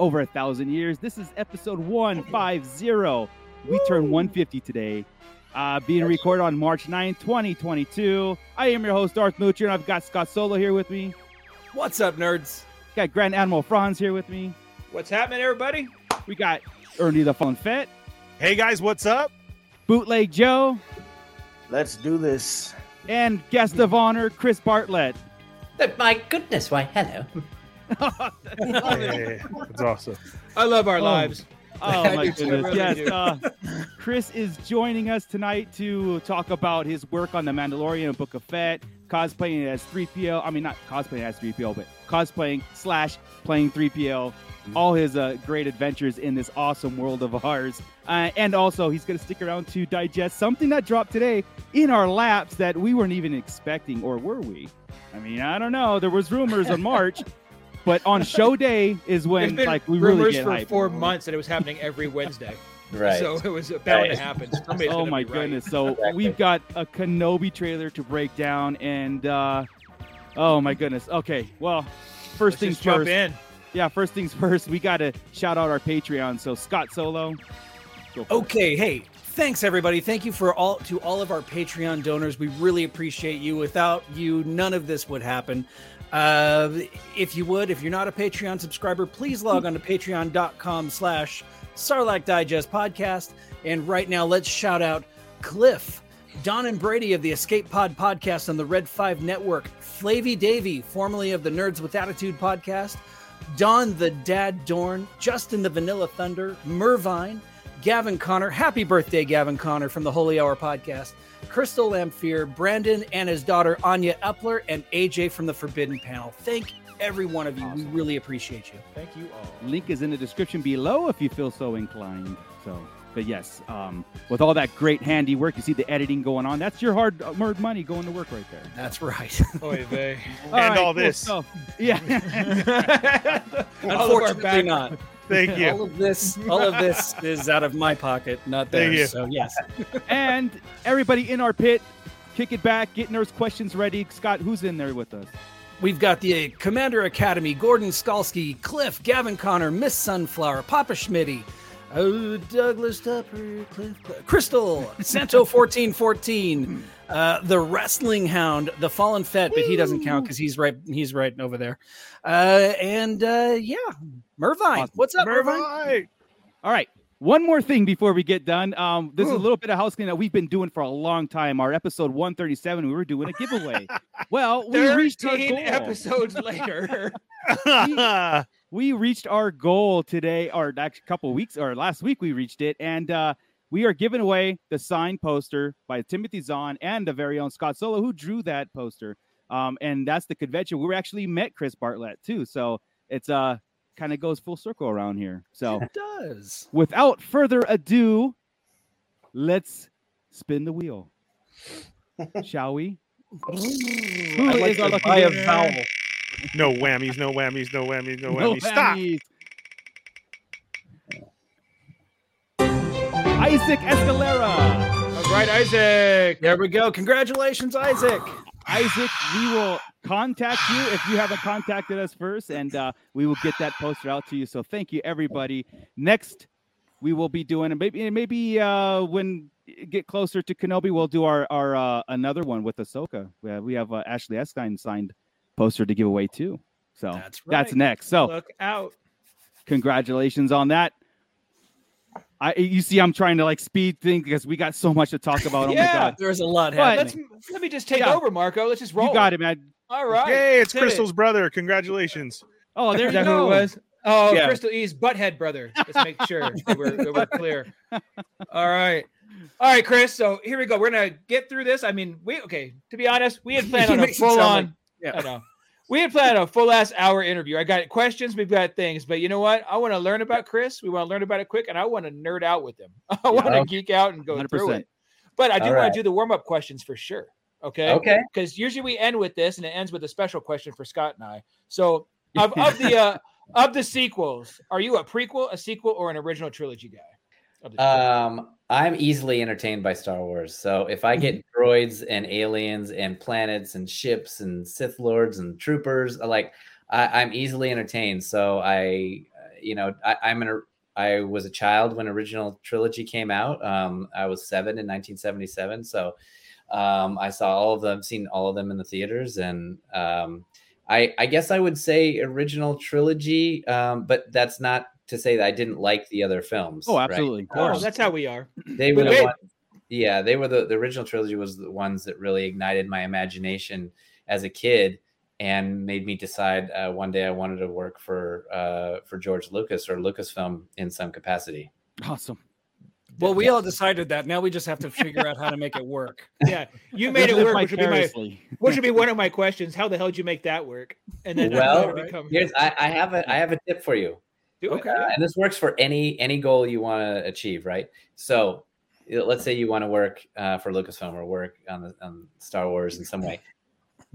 over a thousand years. This is episode 150. We turn 150 today, uh, being recorded on March 9, 2022. I am your host, Darth Moocher, and I've got Scott Solo here with me. What's up, nerds? Got Grand Admiral Franz here with me. What's happening, everybody? We got Ernie the Fun Fett, Hey guys, what's up? Bootleg Joe, Let's do this. and guest of honor, Chris Bartlett. But my goodness, why, hello. Hey, that's awesome. I love our Oh. lives. Oh I my do too, I goodness! really yes, uh, Chris is joining us tonight to talk about his work on the Mandalorian and Book of Fett, cosplaying as 3PO. I mean, not cosplaying as 3PO, but cosplaying slash playing 3PO. All his uh, great adventures in this awesome world of ours, uh, and also he's going to stick around to digest something that dropped today in our laps that we weren't even expecting, or were we? I mean, I don't know. There was rumors on March, but on show day is when been like we really rumors get for hyped. four months that it was happening every Wednesday. Right. So it was bound Right. to happen. Somebody's Oh gonna my be right. goodness! So Exactly. we've got a Kenobi trailer to break down, and uh, oh my goodness. Okay, well, 1st Let's things just jump first. in. Yeah, first things first. We got to shout out our Patreon. So Scott Solo. go for it. Okay, hey, thanks everybody. Thank you for all to all of our Patreon donors. We really appreciate you. Without you, none of this would happen. Uh, if you would, if you're not a Patreon subscriber, please log on to patreon.com slash Sarlacc Digest Podcast. And right now, let's shout out Cliff, Don and Brady of the Escape Pod podcast on the Red 5 Network, Flavy Davy, formerly of the Nerds with Attitude podcast, Don the Dad Dorn, Justin the Vanilla Thunder, Mervine, Gavin Connor. Happy birthday, Gavin Connor from the Holy Hour podcast. Crystal Lamphere, Brandon and his daughter Anya Epler, and AJ from the Forbidden Panel. Thank every one of you. We really appreciate you. Thank you all. Link is in the description below if you feel so inclined. So, but yes, um, with all that great handy work, you see the editing going on. That's your hard earned money going to work right there. That's right. Oy vey. And all cool this. stuff. Yeah. All of our Unfortunately, not. Thank you. All of this, all of this is out of my pocket, not Thank theirs. you. So yes, and everybody in our pit, kick it back, getting those questions ready. Scott, who's in there with us? we've got the Commander Academy, Gordon Skalski, Cliff, Gavin Connor, Miss Sunflower, Papa Schmitty, oh, Douglas Tupper, Cliff, Crystal, Santo fourteen fourteen, uh, the Wrestling Hound, the Fallen Fett, but he doesn't count because he's right, he's right over there, uh, and uh, yeah, Mervine, Awesome. what's up, Mervine? Mervine. All right. One more thing before we get done. Um, this is a little bit of house cleaning that we've been doing for a long time. Our episode 137, we were doing a giveaway. well, we reached our 13 goal. episodes later. we reached our goal today, or actually a couple weeks, or last week we reached it, and uh, we are giving away the signed poster by Timothy Zahn and the very own Scott Solo, who drew that poster. Um, and that's the convention. We actually met Chris Bartlett too, so it's uh kind of goes full circle around here. So It does. without further ado, let's spin the wheel, shall we? Who I like is our lucky buy winner? Vowel. no whammies, no whammies, no whammies, no No whammies. Stop. whammies. Isaac Escalera. All right, Isaac. There we go. Congratulations, Isaac. Isaac, we will contact you if you haven't contacted us first, and uh, we will get that poster out to you. So thank you, everybody. Next, we will be doing, and maybe maybe uh, when get closer to Kenobi, we'll do our our uh, another one with Ahsoka. We have, we have uh, Ashley Eckstein signed poster to give away too. So That's that's next. So Look out. congratulations on that. I you see, I'm trying to like speed things because we got so much to talk about. Oh Yeah. my god, There's a lot But- happening. Let's let me just take Yeah. over, Marco. Let's just roll. you got it, man. All right. Hey, it's Hit it. Crystal's brother. Congratulations. Oh, there Is you that go. who it was? Oh, Yeah. Crystal E's butthead brother. Let's make sure that we're, that we're clear. All right. All right, Chris. So here we go. We're gonna get through this. I mean, we okay. To be honest, we had planned on a makes full on. like- yeah. I know. We had planned a full ass hour interview. I got questions, we've got things, but you know what? I want to learn about Chris. We want to learn about it quick, and I want to nerd out with him. I want to geek out and go through 100%. it. But I do All want right. to do the warm up questions for sure. Okay. Okay. Because usually we end with this, and it ends with a special question for Scott and I. So of, of the uh, of the sequels, are you a prequel, a sequel, or an original trilogy guy? Um, I'm easily entertained by Star Wars. So if I get droids and aliens and planets and ships and Sith lords and troopers, like I, I'm easily entertained. So I, uh, you know, I, I'm an I was a child when original trilogy came out. Um, I was seven in 1977, so um, I saw all of them, seen all of them in the theaters, and um, I, I guess I would say original trilogy, um, but that's not to say that I didn't like the other films. Oh, right? absolutely. Of oh, course. that's how we are. They were the ones, yeah, they were the, the original trilogy was the ones that really ignited my imagination as a kid and made me decide uh, one day I wanted to work for uh, for George Lucas or Lucasfilm in some capacity. Awesome. Well, we all decided that. Now we just have to figure out how to make it work. Yeah, you made it work, which would be my which would be one of my questions. How the hell did you make that work? And then Well, how did it become- Here's I, I have a I have a tip for you. Do it. okay. Uh, and this works for any any goal you want to achieve, right? So let's say you want to work uh, for Lucasfilm or work on the on Star Wars in some way.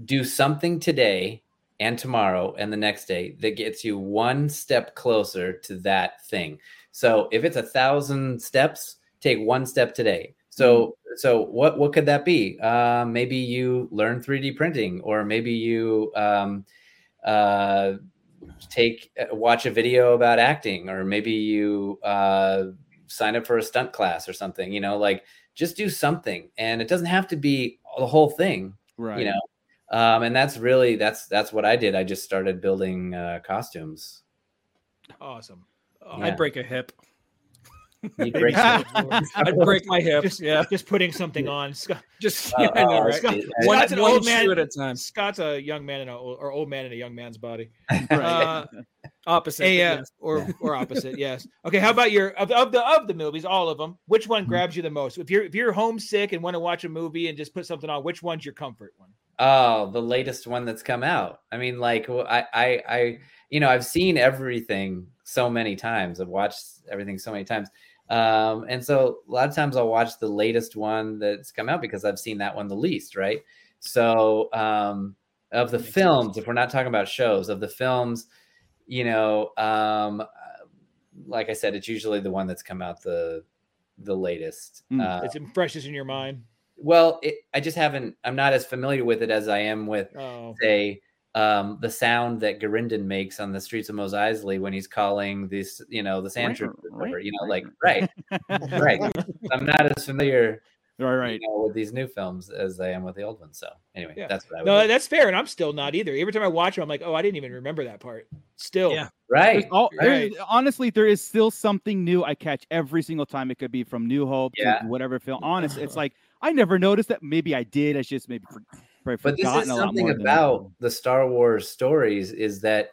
Do something today and tomorrow and the next day that gets you one step closer to that thing. So if it's a thousand steps, take one step today. So so what what could that be? Uh, maybe you learn 3D printing, or maybe you um, uh, take uh, watch a video about acting or maybe you uh, sign up for a stunt class or something you know like just do something and it doesn't have to be the whole thing Right. you know um, and that's really that's that's what i did i just started building uh, costumes Awesome. Oh, Yeah. I'd break a hip. You break Yeah. some- I'd break my hip. Just, yeah. just putting something on. Scott, Just Uh, yeah, I know, uh, right? Scott- One, Scott's an old man. shoe at a time. Scott's a young man in a or old man in a young man's body. Right. Uh, Opposite. a, uh, yes. or or opposite. Yes. Okay. How about your of, of the of the movies, all of them? Which one grabs you the most? If you're if you're homesick and want to watch a movie and just put something on, which one's your comfort one? Oh, the latest one that's come out. I mean, like I, I, I, you know, I've seen everything so many times. I've watched everything so many times, um, and so a lot of times I'll watch the latest one that's come out because I've seen that one the least, right? So, um, of the Makes sense. films, if we're not talking about shows, of the films, you know, um, like I said, it's usually the one that's come out the the latest. Mm. Uh, It's freshest in your mind. well, it, I just haven't. I'm not as familiar with it as I am with Oh, say um, the sound that Garindan makes on the streets of Mos Eisley when he's calling this, you know, the sand Right, troopers, right, you know, right, like right, right. I'm not as familiar, Right. Right. you know, with these new films as I am with the old ones. So anyway, Yeah. that's what I would no, do. that's fair, and I'm still not either. Every time I watch them, I'm like, oh, I didn't even remember that part. Still, Yeah. right. There's all, there- Right. honestly, there is still something new I catch every single time. It could be from New Hope Yeah. to whatever film. Honest, it's like I never noticed that. Maybe I did. I just maybe for, probably But this is something about the Star Wars stories is that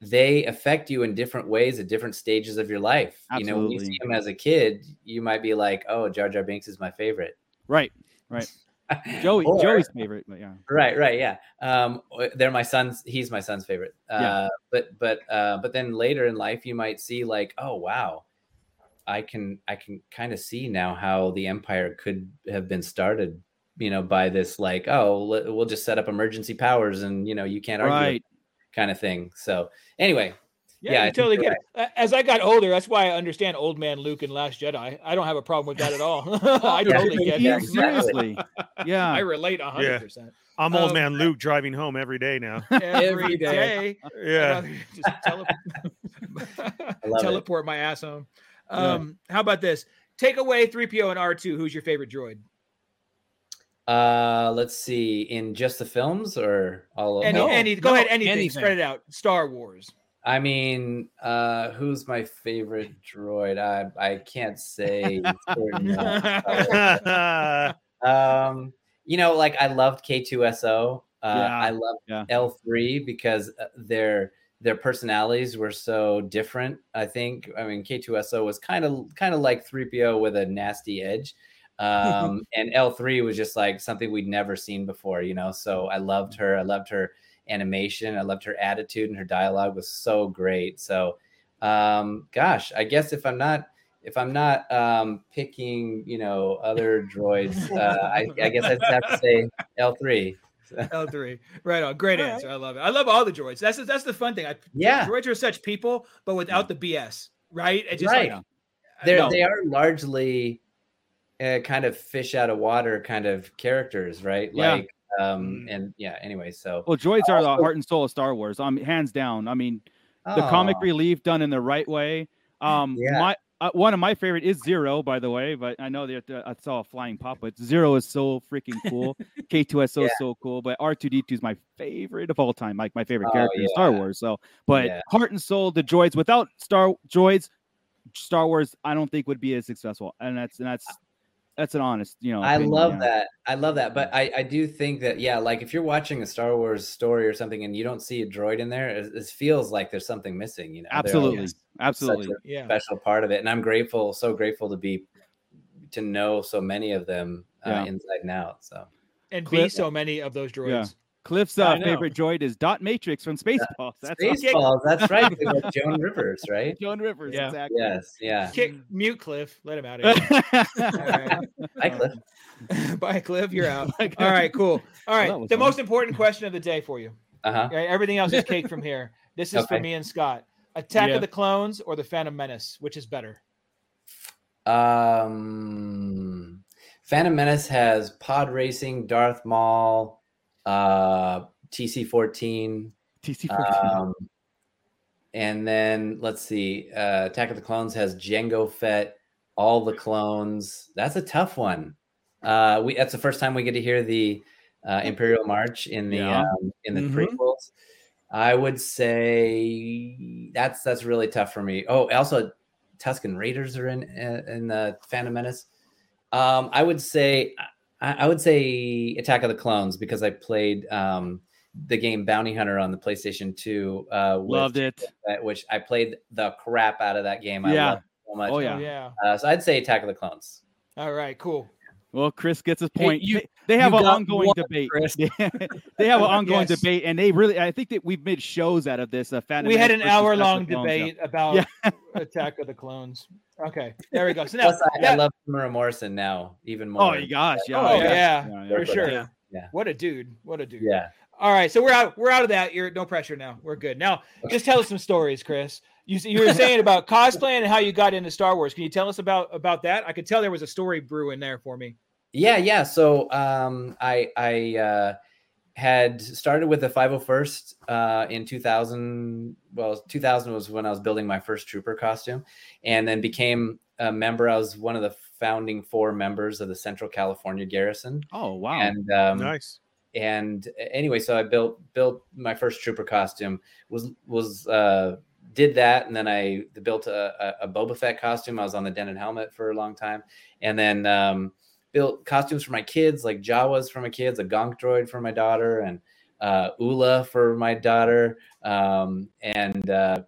they affect you in different ways at different stages of your life. You know, when you see them as a kid, you might be like, "Oh, Jar Jar Binks is my favorite." right. Right. Joey. Or- Joey's favorite. But yeah. Right, right, yeah. Um, they're my son's. He's my son's favorite. Uh, Yeah. But but uh, but then later in life, you might see like, oh wow, I can I can kind of see now how the empire could have been started. You know, by this like, oh, we'll just set up emergency powers, and you know, you can't argue Right. kind of thing. So anyway, Yeah, Yeah, I you think totally get it. A- As I got older, that's why I understand Old Man Luke and Last Jedi. I don't have a problem with that at all. I Yeah. totally get Yeah, it. seriously. Yeah. I relate a hundred percent I'm old Um, man Luke driving home every day now. every day. day. Yeah. just tele- love it. teleport my ass home. Yeah. Um, How about this? Take away 3PO and R2. Who's your favorite droid? Uh, let's see, in just the films or all of Any, No, any, go no, ahead, anything, anything. Spread it out. Star Wars. I mean, uh, who's my favorite droid? I I can't say. um, you know, like I loved K2SO. Uh, Yeah, I loved yeah. L3 because uh, their their personalities were so different. I think. I mean, K2SO was kind of kind of like 3PO with a nasty edge. Um, and L3 was just like something we'd never seen before, you know. So I loved her. I loved her animation. I loved her attitude and her dialogue was so great. So, um, gosh, I guess if I'm not if I'm not um, picking, you know, other droids, uh, I, I guess I'd have to say L3. L3. Right on. Great answer. I love it. I love all the droids. That's that's the fun thing. I, Yeah. Droids are such people, but without the BS, right? It just Right. like They're no. they are largely uh, kind of fish out of water kind of characters, right? Yeah. Like, um, and yeah. Anyway, so Well, droids are the heart and soul of Star Wars. Um, hands down. I mean, the comic relief done in the right way. Um, Yeah. my uh, one of my favorite is Zero, by the way, but I know that uh, I saw a flying pop, but Zero is so freaking cool. K2SO Yeah. is so cool, but R2D2 is my favorite of all time, like my favorite Oh, character in Star. Wars. So, but Yeah. heart and soul, the droids without Star droids, Star Wars, I don't think would be as successful, and that's and that's that's an honest, you know. I opinion, love yeah. that. I love that. But I, I do think that, yeah, like if you're watching a Star Wars story or something and you don't see a droid in there, it, it feels like there's something missing, you know? Absolutely, absolutely. Yeah. special part of it. And I'm grateful, so grateful to be, to know so many of them uh, inside and out. So, and be so many of those droids. Yeah. Cliff's uh, favorite droid is Dot Matrix from Spaceballs. That's Spaceballs, that's right. Joan Rivers, right? Joan Rivers, Yeah. exactly. Yes, yeah. Kick mute Cliff. Let him out of here. All right. Hi, Cliff. Bye, Cliff. You're out. All right, cool. All right. that right. was The fun. most important question of the day for you. Uh huh. Okay, everything else is cake from here. This is for me and Scott. Attack Yeah. of the Clones or the Phantom Menace, which is better? Um, Phantom Menace has pod racing, Darth Maul, uh, TC fourteen, TC fourteen. um, and then let's see, uh, Attack of the Clones has Jango Fett, all the clones. That's a tough one. Uh, we that's the first time we get to hear the uh, Imperial March in the Yeah. um, in the Mhm. prequels. I would say that's that's really tough for me. Oh, also Tusken Raiders are in in the Phantom Menace. Um, I would say I, I would say Attack of the Clones because I played um, the game Bounty Hunter on the PlayStation 2. Uh, with- Loved it. which I played the crap out of that game. I Yeah. loved it so much. Oh Oh, yeah. yeah. Uh, so I'd say Attack of the Clones. All right, cool. Well, Chris gets his Hey, point. you- they, they have an ongoing one, debate. They have an ongoing Yes. debate, and they really. I think that we've made shows out of this. Uh, we had an hour long the Clones, yeah. debate about Yeah. Attack of the Clones. Okay, there we go. So now, Plus, I, I love Temuera Morrison now even more. Oh my gosh! Yeah. oh yeah. yeah, Yeah, for sure. Yeah. Yeah. What a dude! What a dude! Yeah. All right, so we're out. We're out of that. You're no pressure now. We're good now. Just tell us some stories, Chris. You you were saying about cosplaying and how you got into Star Wars. Can you tell us about about that? I could tell there was a story brewing there for me. Yeah, yeah. So um, I I uh, had started with the 501st uh, in 2000. Well, 2000 was when I was building my first trooper costume, and then became a member. I was one of the founding four members of the Central California Garrison, Oh wow! and um, nice. and anyway, so I built built my first trooper costume. Was was uh, did that, and then I built a, a, Boba Fett costume. I was on the Denon helmet for a long time, and then um, built costumes for my kids, like Jawas for my kids, a Gonk droid for my daughter, and uh, Ula for my daughter, um, and uh,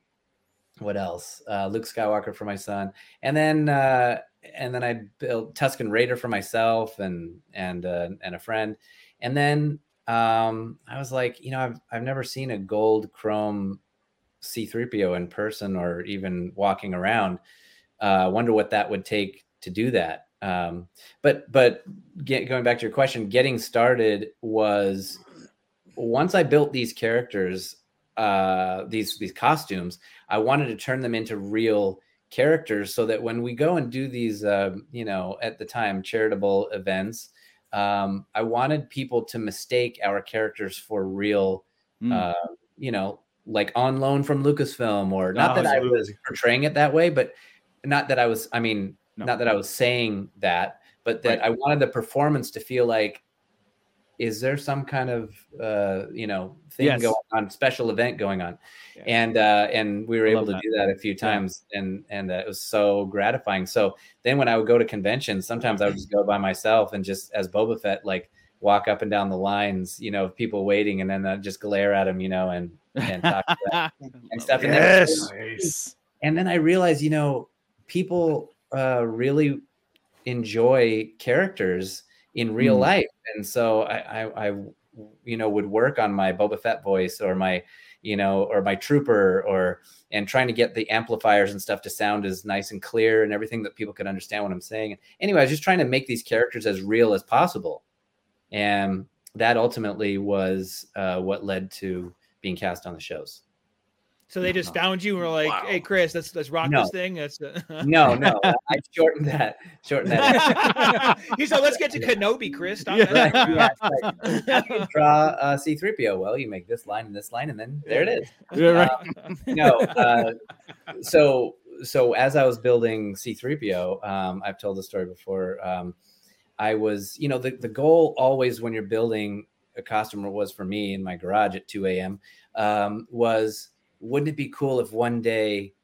what else? Uh, Luke Skywalker for my son, and then uh, and then I built Tusken Raider for myself and and uh, and a friend, and then um, I was like, you know, I've I've never seen a gold chrome C3PO in person or even walking around. Uh, I wonder what that would take to do that. Um, but but get, going back to your question, getting started was once I built these characters, uh, these these costumes, I wanted to turn them into real characters so that when we go and do these, uh, you know, at the time charitable events, um, I wanted people to mistake our characters for real, Mm. uh, you know, like on loan from Lucasfilm, or not that I was portraying it that way, but not that I was. I mean, No. not that I was saying that, but that I wanted the performance to feel like, is there some kind of uh, you know thing Yes. going on, special event going on, Yeah. and uh, and we were I able to that. do that a few times, and and uh, it was so gratifying. So then when I would go to conventions, sometimes I would just go by myself and just as Boba Fett, like walk up and down the lines, you know, of people waiting, and then I'd just glare at them, you know, and and talk and stuff. And then- Yes. and then I realized, you know, people uh, really enjoy characters in real Mm. life, and so I, I, I you know would work on my Boba Fett voice or my you know or my trooper or and trying to get the amplifiers and stuff to sound as nice and clear and everything that people could understand what I'm saying. Anyway, I was just trying to make these characters as real as possible, and that ultimately was uh, what led to being cast on the shows. So they just found you and were like, "Hey, Chris, let's let's rock No. this thing." That's uh, No, no, I shortened that. Shortened that. he said, "Let's get to Kenobi, Chris." Stop Yeah. messing Yeah, around." it's like, you draw uh, C3PO? Well, you make this line and this line, and then there it is. Yeah, right. Um, no, uh, so so as I was building C3PO, um, I've told the story before. Um, I was, you know, the, the goal always when you're building a costume was for me in my garage at 2 a.m. Um, was wouldn't it be cool if one day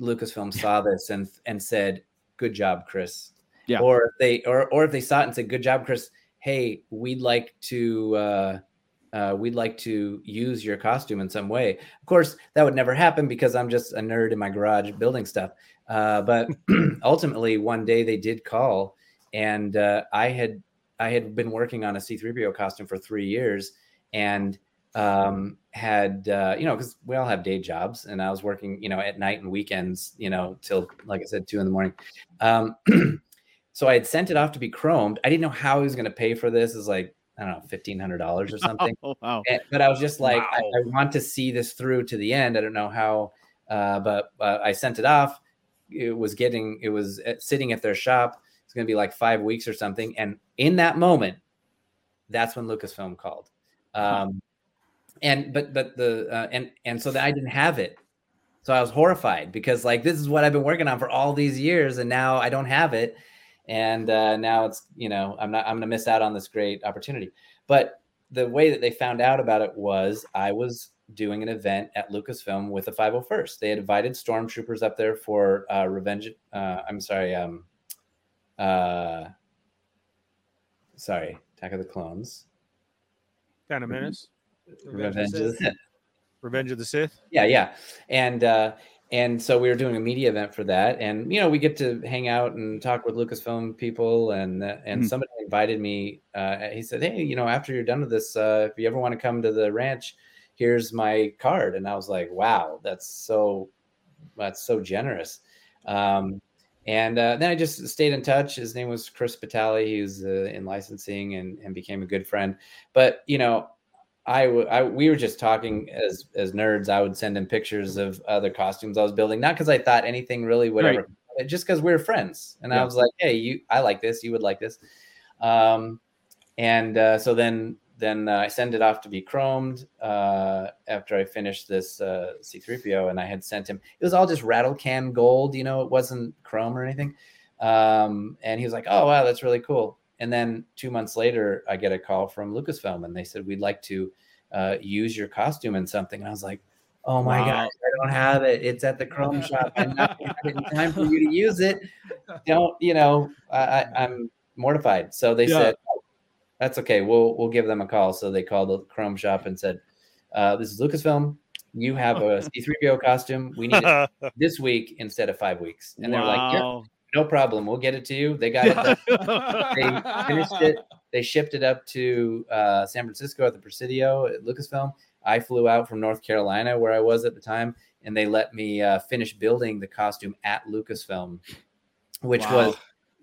Lucasfilm saw this and and said, "Good job, Chris," Yeah. or if they or or if they saw it and said, "Good job, Chris," hey, we'd like to uh, uh, we'd like to use your costume in some way. Of course, that would never happen because I'm just a nerd in my garage building stuff. Uh, but ultimately, one day they did call, and uh, I had I had been working on a C3PO costume for three years, and um, had uh, you know because we all have day jobs, and I was working you know at night and weekends, you know till like I said two in the morning. Um, so I had sent it off to be chromed. I didn't know how he was going to pay for this. Is like I don't know fifteen hundred dollars or something. Oh, wow. And- but I was just like, I, Wow. I want to see this through to the end. I don't know how, uh, but uh, I sent it off. It was getting, it was at, sitting at their shop. It's going to be like five weeks or something. And in that moment, that's when Lucasfilm called. Um, and but but the uh, and and so that I didn't have it. So I was horrified because like this is what I've been working on for all these years, and now I don't have it. And uh, now it's you know I'm not I'm going to miss out on this great opportunity. But the way that they found out about it was I was doing an event at Lucasfilm with the 501st. They had invited stormtroopers up there for uh, Revenge. Uh, I'm sorry. Um, uh, sorry, Attack of the Clones. Phantom Menace, Revenge of the Sith. Revenge of the Sith. Yeah, yeah, and uh, and so we were doing a media event for that, and you know we get to hang out and talk with Lucasfilm people, and uh, and Mhm. somebody invited me. Uh, he said, "Hey, you know, after you're done with this, uh, if you ever want to come to the ranch, here's my card." And I was like, "Wow, that's so that's so generous." Um, and uh, then I just stayed in touch. His name was Chris Patali. He was uh, in licensing and, and became a good friend. But you know, I, w- I we were just talking as as nerds. I would send him pictures of other costumes I was building, not because I thought anything really whatever, just because we are friends. And I was like, hey, you, I like this. You would like this. Um, and uh, so then then uh, I send it off to be chromed uh, after I finished this uh, C3PO, and I had sent him. It was all just rattle can gold, you know. It wasn't chrome or anything. Um, and he was like, "Oh wow, that's really cool." And then two months later, I get a call from Lucasfilm, and they said we'd like to uh, use your costume in something. And I was like, "Oh my Wow. gosh, I don't have it. It's at the Chrome shop. I'm not gonna have it in time for you to use it. Don't you know? I, I'm mortified." So they Yeah. said, "Oh, "That's okay. We'll we'll give them a call." So they called the Chrome shop and said, uh, "This is Lucasfilm. You have a C3PO costume. We need it this week instead of five weeks." And they're like, "Yep, Wow. no problem. We'll get it to you." They got it. they finished it. They shipped it up to uh, San Francisco at the Presidio at Lucasfilm. I flew out from North Carolina, where I was at the time, and they let me uh, finish building the costume at Lucasfilm, which Wow. was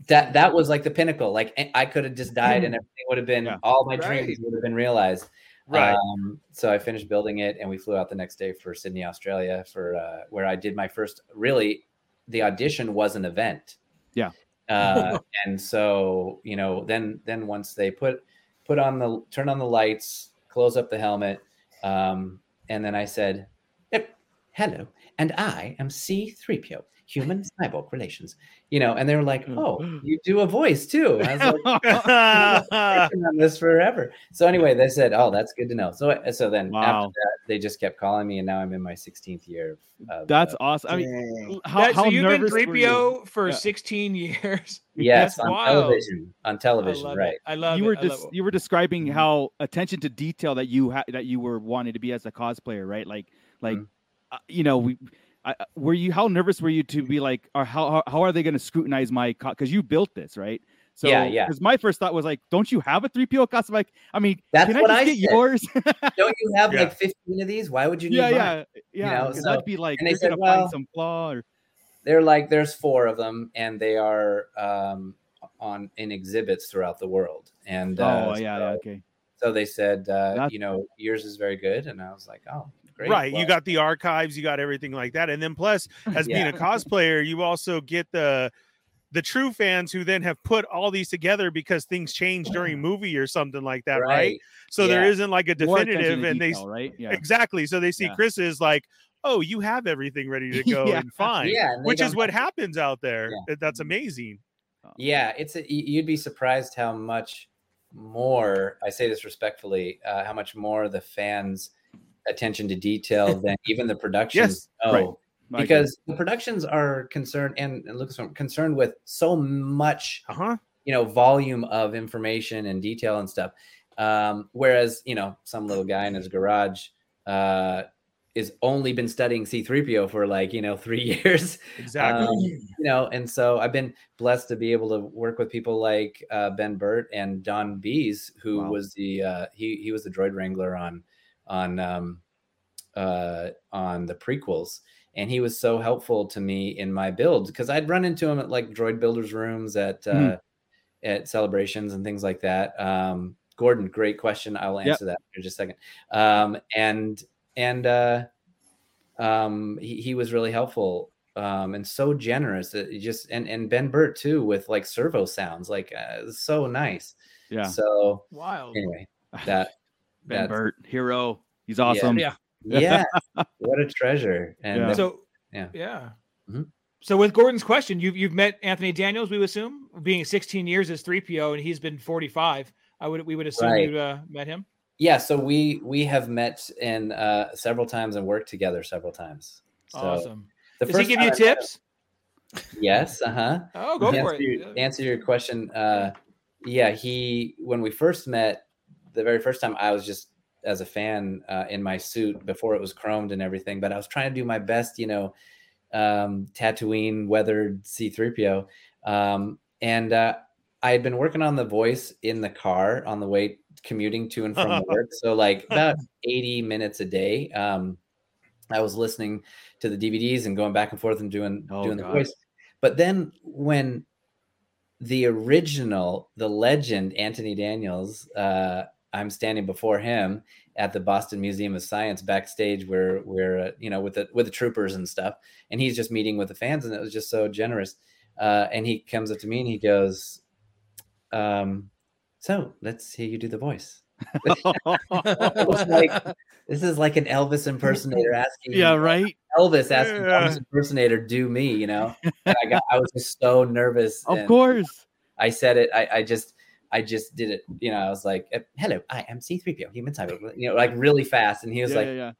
that that was like the pinnacle. Like I- could have just died, and everything would have been Yeah. all my Right. dreams would have been realized. Right. Um, so I finished building it, and we flew out the next day for Sydney, Australia, for uh, where I did my first. Really, the audition was an event. Yeah. Uh, and so you know, then then once they put put on the turn on the lights, close up the helmet, um, and then I said, "Hello, and I am C-3PO, human cyborg relations." You know, and they were like, "Oh, you do a voice too." I was like, on this forever. So anyway, they said, "Oh, that's good to know." So so then Wow. after that, they just kept calling me, and now I'm in my 16th year. Of, of, That's uh, awesome. I mean, how, That- how so you've been nervous were you? 3PO for Yeah. 16 years. yes, That's on wild. television. On television, love right? it. I love you it. were I just it. you were describing Mhm. how attention to detail that you had that you were wanting to be as a cosplayer, right? Like like Mhm. uh, you know we. I, I- were you how nervous were you to be like or how how, how are they going to scrutinize my because you built this right So Yeah, yeah. Because my first thought was like, don't you have a 3PO costume? Like, I mean, That's can I what just I get said. yours? Don't you have Yeah. like 15 of these? Why would you need yeah, mine? yeah, yeah. know, so, that'd be like and they you're said, gonna well- find some flaw or They're like there's four of them, and they are um, on in exhibits throughout the world. And uh, oh yeah, so, yeah, okay. so they said, uh, That's- you know, yours is very good, and I was like, oh, great. right. you got the archives, you got everything like that. And then plus, as being a cosplayer, you also get the the true fans who then have put all these together because things change during movie or something like that, right? So there Yeah. isn't like a definitive and they right? Yeah. exactly. So they see Yeah. Chris is like, oh, you have everything ready to go Yeah. and fine. Yeah, and which is what happens out there. Yeah. That's amazing. Yeah, it's a, you'd be surprised how much more. I say this respectfully, uh, how much more the fans' attention to detail than even the productions know. right. Because the productions are concerned and, and Lucasfilm concerned with so much Uh huh. you know volume of information and detail and stuff um whereas you know some little guy in his garage uh is only been studying c3po for like you know three years Exactly. um, you know and so i've been blessed to be able to work with people like uh, ben burtt and don bies who Wow. was the uh he he was the droid wrangler on on um uh on the prequels and he was so helpful to me in my build because i'd run into him at like droid builders rooms at uh Mhm. at celebrations and things like that um gordon great question i'll Yep. answer that in just a second um and and uh um he, he was really helpful um and so generous that he just and and ben burtt too with like servo sounds like uh, so nice yeah. so Wild. anyway that Ben that's- Burtt, hero. He's awesome. Yeah. yeah what a treasure and Yeah. uh, So Yeah. yeah. Mhm. So with Gordon's question, you've you've met Anthony Daniels, we would assume, being 16 years as 3PO, and he's been 45. I would we would assume Right. you uh, met him. yeah so we we have met in uh several times and worked together several times so awesome. the Does he give you I met tips? yes uh-huh Oh, go for answer, it. Your, answer your question. Uh, yeah, he when we first met, the very first time I was just as a fan uh, in my suit before it was chromed and everything, but I was trying to do my best, you know, um, Tatooine weathered C3PO, um, and uh, I had been working on the voice in the car on the way commuting to and from work, so like about eighty minutes a day. Um, I was listening to the DVDs and going back and forth and doing Oh, doing God. the voice. But then when the original, the legend, Anthony Daniels, uh, I'm standing before him at the Boston Museum of Science backstage, where where uh, you know with the with the troopers and stuff, and he's just meeting with the fans, and it was just so generous. Uh, and he comes up to me and he goes, um, "So let's hear you do the voice." Like this is like an Elvis impersonator asking yeah, right. Elvis asking Yeah. Elvis impersonator do me, you know. I got I was just so nervous. Of course. I said it. I, I just I just did it. You know, I was like, "Hello, I am C3PO, human cyber." You know, like really fast, and he was yeah, like, yeah, yeah.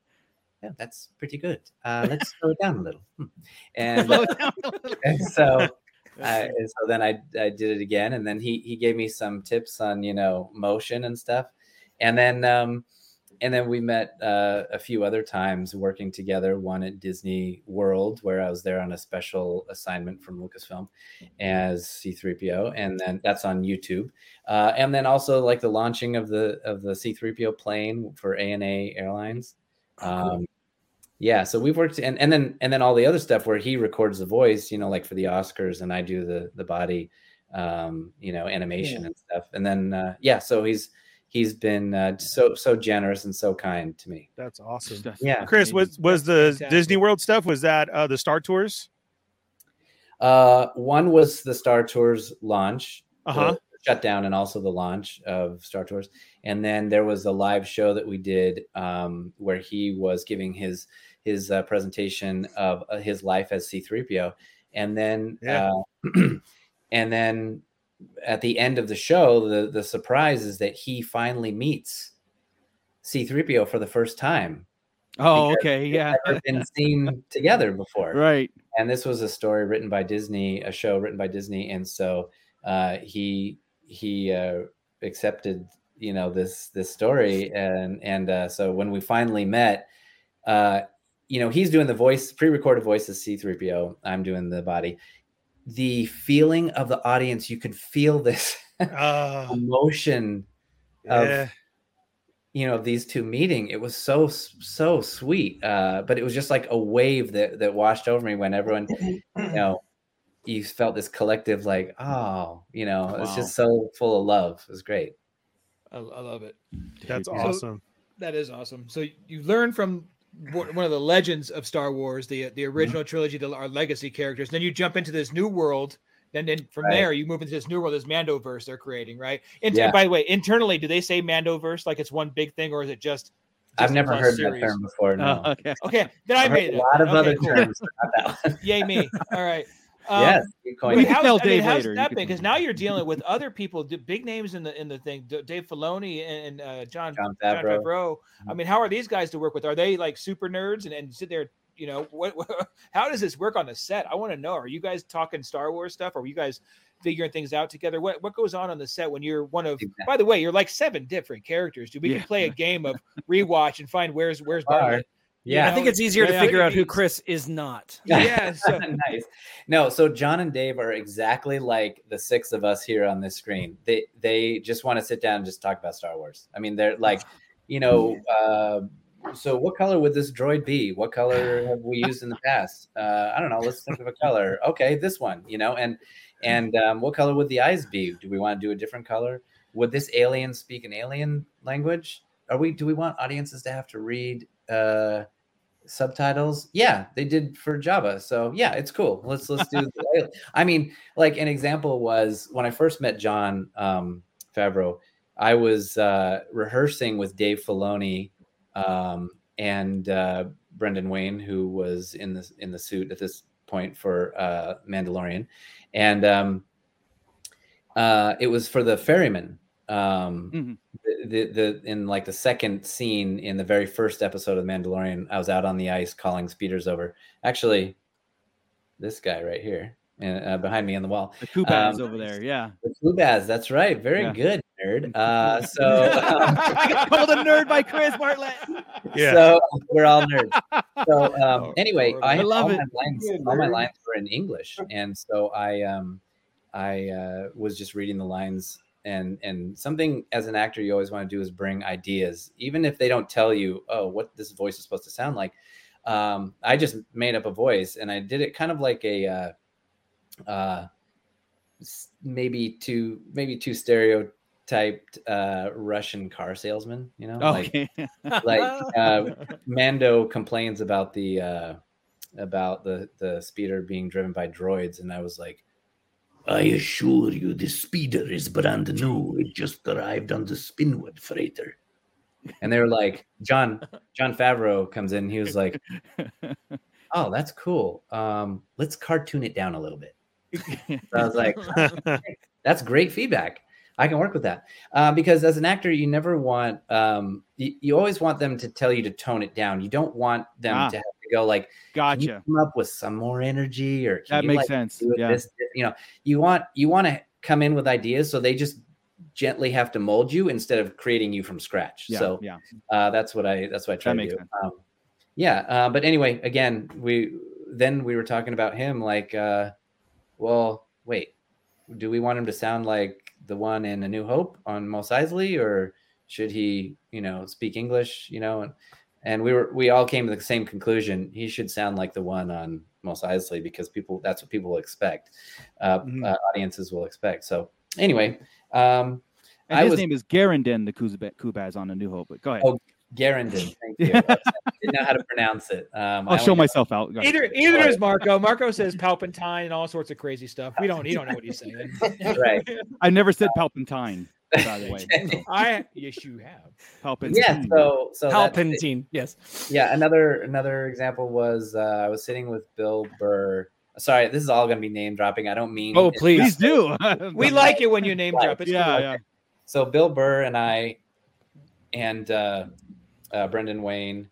"Yeah, that's pretty good. Uh, let's slow it down a little." Hmm. And, uh, down a little. and so I, and so then I I did it again, and then he he gave me some tips on you know motion and stuff, and then um and then we met uh, a few other times working together. One at Disney World, where I was there on a special assignment from Lucasfilm as C3PO, and then that's on YouTube. Uh, and then also like the launching of the of the C3PO plane for ANA Airlines. Um, yeah, so we've worked and, and then and then all the other stuff where he records the voice, you know, like for the Oscars, and I do the the body, um, you know, animation and stuff. And then uh, yeah, so he's he's been uh, so so generous and so kind to me. That's awesome. Yeah. Chris, was was the Fantastic. Disney World stuff? Was that uh, the Star Tours? Uh, one was the Star Tours launch, Uh huh. the shutdown, and also the launch of Star Tours. And then there was a live show that we did um, where he was giving his his uh, presentation of uh, his life as C3PO. And then Yeah. uh, and then at the end of the show, the the surprise is that he finally meets C3PO for the first time. Oh, okay. Yeah. never been seen together before Right. and this was a story written by Disney, a show written by Disney, and so uh, he he uh, accepted you know this this story, and and uh, so when we finally met, uh, you know he's doing the voice pre-recorded voice as C-3PO, I'm doing the body. The feeling of the audience, you could feel this Uh, emotion of yeah. you know these two meeting it was so so sweet uh but it was just like a wave that that washed over me when everyone you know you felt this collective like oh you know it's just so full of love it was great I, I love it. That's Dude, awesome. That is awesome. So you learn from one of the legends of Star Wars, the the original mm-hmm. trilogy, the our legacy characters. Then you jump into this new world. Then, then from Right. there, you move into this new world, this Mandoverse they're creating, right? And Yeah. by the way, internally, do they say Mandoverse like it's one big thing, or is it just? i've never Plus heard series? that term before no Oh, okay. Okay, then I I've made a lot of Okay, other cool. terms not that one. Yay me! All right. Um, yes you But coined We it. can how's, tell I mean, Dave how's later. That can been? Because now you're dealing with other people, the big names in the in the thing. Dave Filoni and uh, Jon Jon Jon Favreau. Favreau. I mean, how are these guys to work with? Are they like super nerds and, and sit there? You know, what, How does this work on the set? I want to know. Are you guys talking Star Wars stuff? Are you guys figuring things out together? What what goes on on the set when you're one of? Exactly. By the way, you're like seven different characters. Dude, we Yeah. can play a game of rewatch and find where's where's Are. Bartlett. yeah I think it's easier to figure out who Chris is not. Yeah, so- nice. No, so Jon and Dave are exactly like the six of us here on this screen. They they just want to sit down and just talk about Star Wars. I mean, they're like, you know, uh, so what color would this droid be? What color have we used in the past? Uh, I don't know. Let's think of a color. Okay, this one. You know, and and um, what color would the eyes be? Do we want to do a different color? Would this alien speak an alien language? Are we? Do we want audiences to have to read? Uh, subtitles. Yeah they did for jawa. So yeah it's cool. Let's let's do i mean like an example was when i first met jon um favreau i was uh rehearsing with dave filoni um and uh brendan wayne who was in the in the suit at this point for uh mandalorian. And um uh it was for the ferryman um Mhm. The, the the in like the second scene in the very first episode of the Mandalorian, I was out on the ice calling speeders over. Actually, this guy right here, and uh, behind me on the wall, The Kubaz Um, over there. Yeah. the Flubaz. That's right. Very Yeah. good, nerd. Uh, so, um, I got called a nerd by Chris Bartlett. Yeah. so we're all nerds. So um, anyway, I, I love all it. My lines, all my lines were in English, and so I um, I uh, was just reading the lines. And and something as an actor you always want to do is bring ideas, even if they don't tell you, oh, what this voice is supposed to sound like. Um, I just made up a voice, and I did it kind of like a uh, uh, maybe too maybe too stereotyped uh, Russian car salesman. You know, like Okay. like uh, Mando complains about the uh, about the the speeder being driven by droids, and I was like, I assure you, the speeder is brand new. It just arrived on the Spinwood freighter. and they were like, Jon Jon Favreau comes in, he was like, oh, that's cool. Um, let's cartoon it down a little bit. So I was like, that's great feedback. I can work with that uh, because as an actor, you never want um, you, you always want them to tell you to tone it down. You don't want them Ah. to have to go like, Gotcha. come up with some more energy or can That makes like, sense. Yeah. this- you know you want you want to come in with ideas so they just gently have to mold you instead of creating you from scratch Yeah. so yeah. uh, that's what i that's what i try That to do um, yeah uh, but anyway again we then we were talking about him like uh, well wait do we want him to sound like the one in a new hope on mos eisley or should he you know speak english you know and and we were we all came to the same conclusion he should sound like the one on Mos Eisley because people that's what people will expect uh, Mhm. uh, audiences will expect so anyway um And I his was- name is Garindan, the Kuzba- Kubaz on A New Hope. But go ahead. Oh, Garindan thank you I didn't know how to pronounce it um I I'll show only- myself out. Go. Either either is Marco. Marco says Palpatine and all sorts of crazy stuff. We don't. He don't know what he's saying. right I never said Palpatine, by the way. Okay. I yes, you have. Palpatine. yeah so so that's. Palpatine. Yes. yeah another another example was uh, i was sitting with bill burr sorry this is all going to be name dropping i don't mean Oh, please. Please do. We like it when you name drop. It's yeah, cool. yeah. so bill burr and i and uh, uh, brendan wayne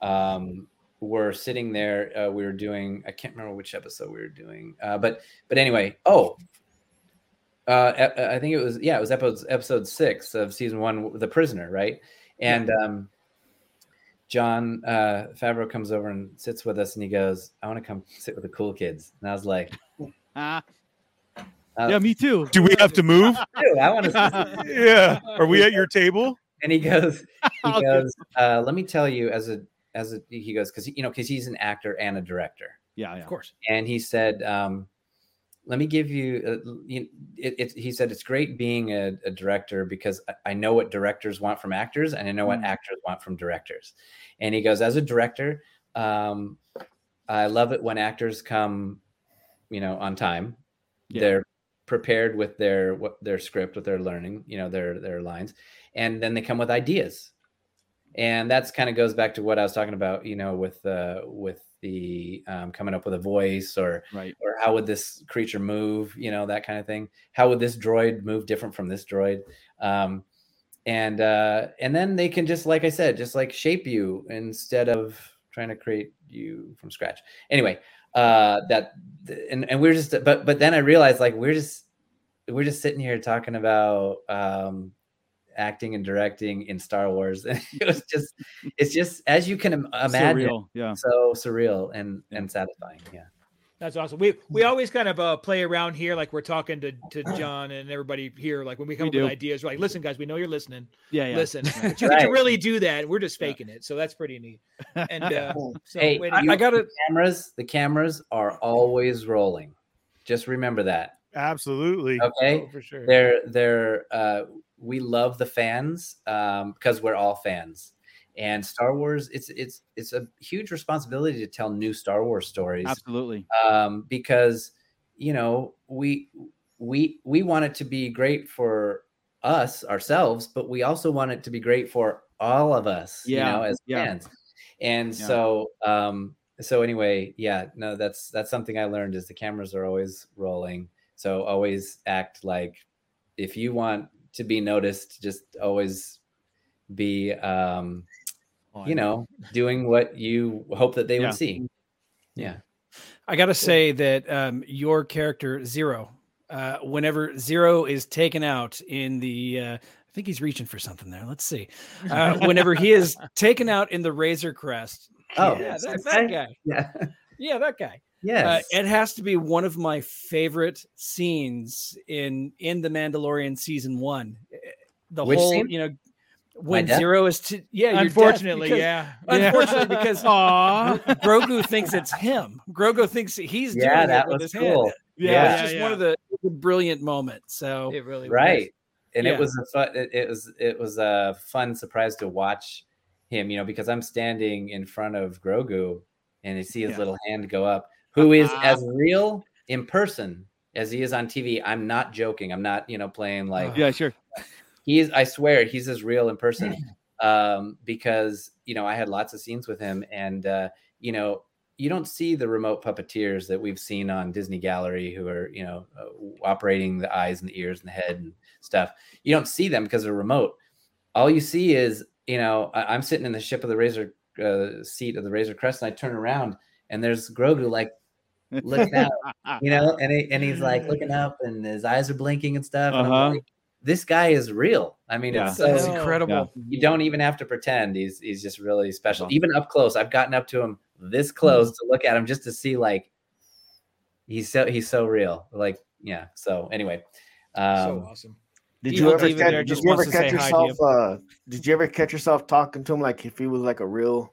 um, were sitting there uh, we were doing i can't remember which episode we were doing uh, but but anyway oh uh, i think it was yeah it was episode episode six of season one the prisoner right and um, jon uh, favreau comes over and sits with us and he goes i want to come sit with the cool kids and i was like Uh, yeah, me too. Do we have to move? Dude, I want to. yeah. Are we at your table? and he goes, he goes, uh, let me tell you, as a as a he goes because you know because he's an actor and a director, Yeah, yeah. Of course. and he said, um, let me give you, uh, you it, it, he said it's great being a, a director because I- know what directors want from actors and I know what Mm. actors want from directors, and he goes as a director, um, I love it when actors come, you know, on time. Yeah. They're prepared with their what their script, what they're learning, you know, their their lines, and then they come with ideas. And that's kind of goes back to what I was talking about, you know, with uh with the um, coming up with a voice or Right. or how would this creature move, you know, that kind of thing. How would this droid move different from this droid? Um, and uh, and then they can just, like I said, just like shape you instead of trying to create you from scratch. Anyway, uh, that and and we're just, but but then I realized like we're just we're just sitting here talking about um, acting and directing in Star Wars. And it was just, it's just as you can imagine, Surreal, yeah. so surreal and and satisfying. Yeah. That's awesome. We we always kind of uh, play around here, like we're talking to, to Jon and everybody here. Like when we come We up with ideas, we're like, listen, guys, we know you're listening. Yeah, yeah. Listen, Right. but you get to really do that. We're just faking it, so that's pretty neat. And uh, so hey, wait, I, you- got it. Cameras, the cameras are always rolling. Just remember that. Absolutely. Okay, Oh, for sure. They're they're uh, we love the fans um, because we're all fans. And Star Wars, it's it's it's a huge responsibility to tell new Star Wars stories Absolutely. um, because you know we we we want it to be great for us ourselves, but we also want it to be great for all of us, Yeah, you know, as yeah. fans. And Yeah. so um so anyway, yeah, no, that's that's something I learned is the cameras are always rolling. So always act like if you want to be noticed, just always be um Oh, you know doing what you hope that they Yeah. would see. Yeah. I got to say that um, your character Zero, uh, whenever Zero is taken out in the, uh, I think he's reaching for something there. Let's see. Uh, whenever he is taken out in the Razor Crest. Oh, yeah, that, that guy. Yeah. Yeah, that guy. Yes. Uh, it has to be one of my favorite scenes in in the Mandalorian season one. Eh, The Which whole, scene? you know, when? Zero is to yeah, Unfortunately, because- yeah. Unfortunately, because Aw. Grogu thinks it's him. Grogu thinks he's Yeah, doing that it with was his hand. cool. Yeah, Yeah. it's just Yeah, one of the it was a brilliant moments. So It really was. right and Yeah. it was a fun it, it was it was a fun surprise to watch him you know because i'm standing in front of grogu and i see his Yeah. little hand go up who is Uh-huh. as real in person as he is on tv i'm not joking i'm not you know playing like Yeah, sure. he's i swear he's as real in person um because you know i had lots of scenes with him and uh you know you don't see the remote puppeteers that we've seen on disney gallery who are you know uh, operating the eyes and the ears and the head and stuff you don't see them because they're remote all you see is you know I- i'm sitting in the ship of the razor uh, seat of the razor crest and i turn around and there's grogu like looking out you know, and he, and he's like looking up, and his eyes are blinking and stuff. And I'm Uh-huh. like, this guy is real. I mean, Yeah. it's that's so incredible. you don't even have to pretend. He's he's just really special. awesome. Even up close, I've gotten up to him this close to look at him just to see like he's so he's so real. Like yeah. So anyway, um, so awesome. Did you ever catch, there did you ever wants to say catch hi to yourself? Uh, did you ever catch yourself talking to him like if he was like a real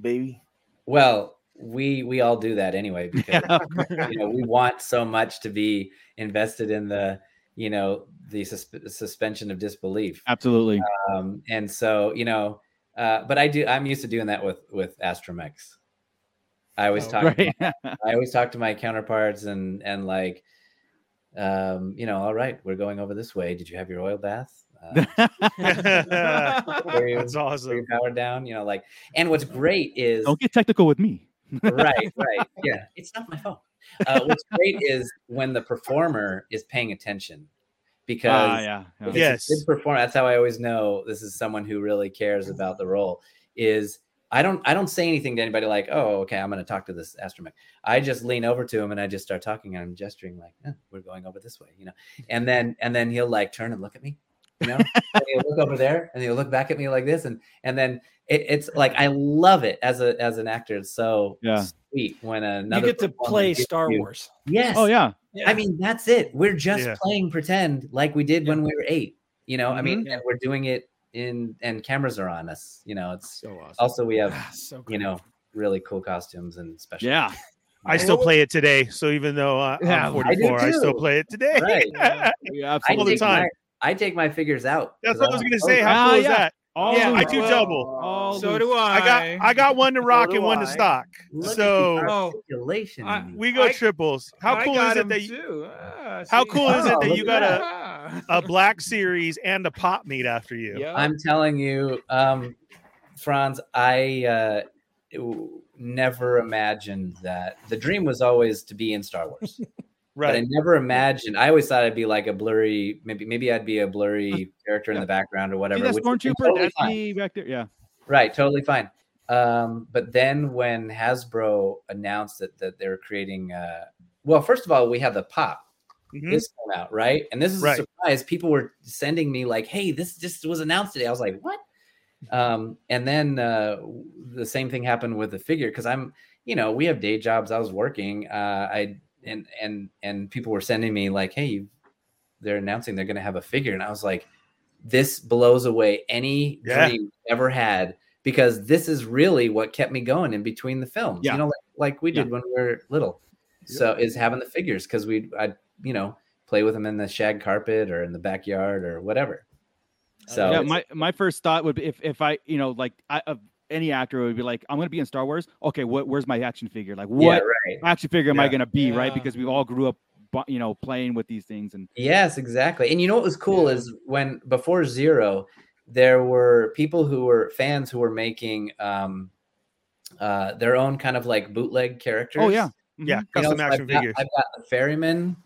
baby? well, we we all do that anyway because you know we want so much to be invested in the you know the susp- suspension of disbelief. Absolutely. um, and so you know uh, but i do i'm used to doing that with with astromechs i always Oh, talk Right. i always talk to my counterparts and and like um you know all right we're going over this way did you have your oil bath uh, were you, That's awesome. you powered down you know like and what's great is Don't get technical with me. Right right yeah it's not my fault uh, what's great is when the performer is paying attention because Ah, yeah. yeah. if it's a Yes. good performer. That's how I always know this is someone who really cares about the role. Is I don't I don't say anything to anybody like, oh, okay, I'm going to talk to this astromech. I just lean over to him and I just start talking and I'm gesturing like, eh, we're going over this way, you know. And then and then he'll like turn and look at me, You know, and you look over there, and he'll look back at me like this, and and then it, it's like I love it as a as an actor. It's so Yeah. sweet when You another get to play Star you- Wars. Yes. Oh yeah. Yeah. I mean, that's it. We're just Yeah. playing pretend like we did when we were eight. You know, I mean, Mm-hmm. and we're doing it in and cameras are on us. You know, it's so awesome. also we have Ah, so you know really cool costumes and special. Yeah. I still play it today. So even though uh, Yeah, I'm 44, I, still play it today. Right. Yeah, I absolutely. All the take time. My, I take my figures out. That's what I was I'm gonna say. "Oh, How cool is that? All yeah, I do double. All So loose. do I. I got I got one to rock do and one to stock. look So the Oh, I- we go I- triples. How cool is it that you. Ah, how see? cool is it Oh, that you at got a, Ah. a black series and a pop meet after you? Yeah. I'm telling you, um, Franz, I uh, never imagined that. The dream was always to be in Star Wars. But I never imagined. I always thought I'd be like a blurry, maybe maybe I'd be a blurry character in the background or See whatever. that which stormtrooper? totally That's fine. me back there. Yeah. Right, totally fine. Um, but then when Hasbro announced that that they were creating, uh, well, first of all, we had the pop. Mhm. This came out right, and this is Right. a surprise. People were sending me like, "Hey, this just was announced today." I was like, "What?" Um, and then uh, the same thing happened with the figure because I'm, you know, we have day jobs. I was working. Uh, I and and and people were sending me like, "Hey, you, they're announcing they're going to have a figure," and I was like, "This blows away any Yeah. dream ever had." Because this is really what kept me going in between the films, Yeah. you know, like, like we Yeah. did when we were little. So is having the figures because we, I, you know, play with them in the shag carpet or in the backyard or whatever. Oh, so yeah, my my first thought would be if if I you know like I, of any actor would be like I'm gonna be in Star Wars. Okay, what where's my action figure? Like yeah, what right. action figure am I gonna be? Right, because we all grew up, you know, playing with these things and Yes, exactly. And you know what was cool is when before Zero, there were people who were fans who were making um, uh, their own kind of like bootleg characters. oh yeah, Yeah, Mhm. You know, custom so action I've got, figures. I've got the ferryman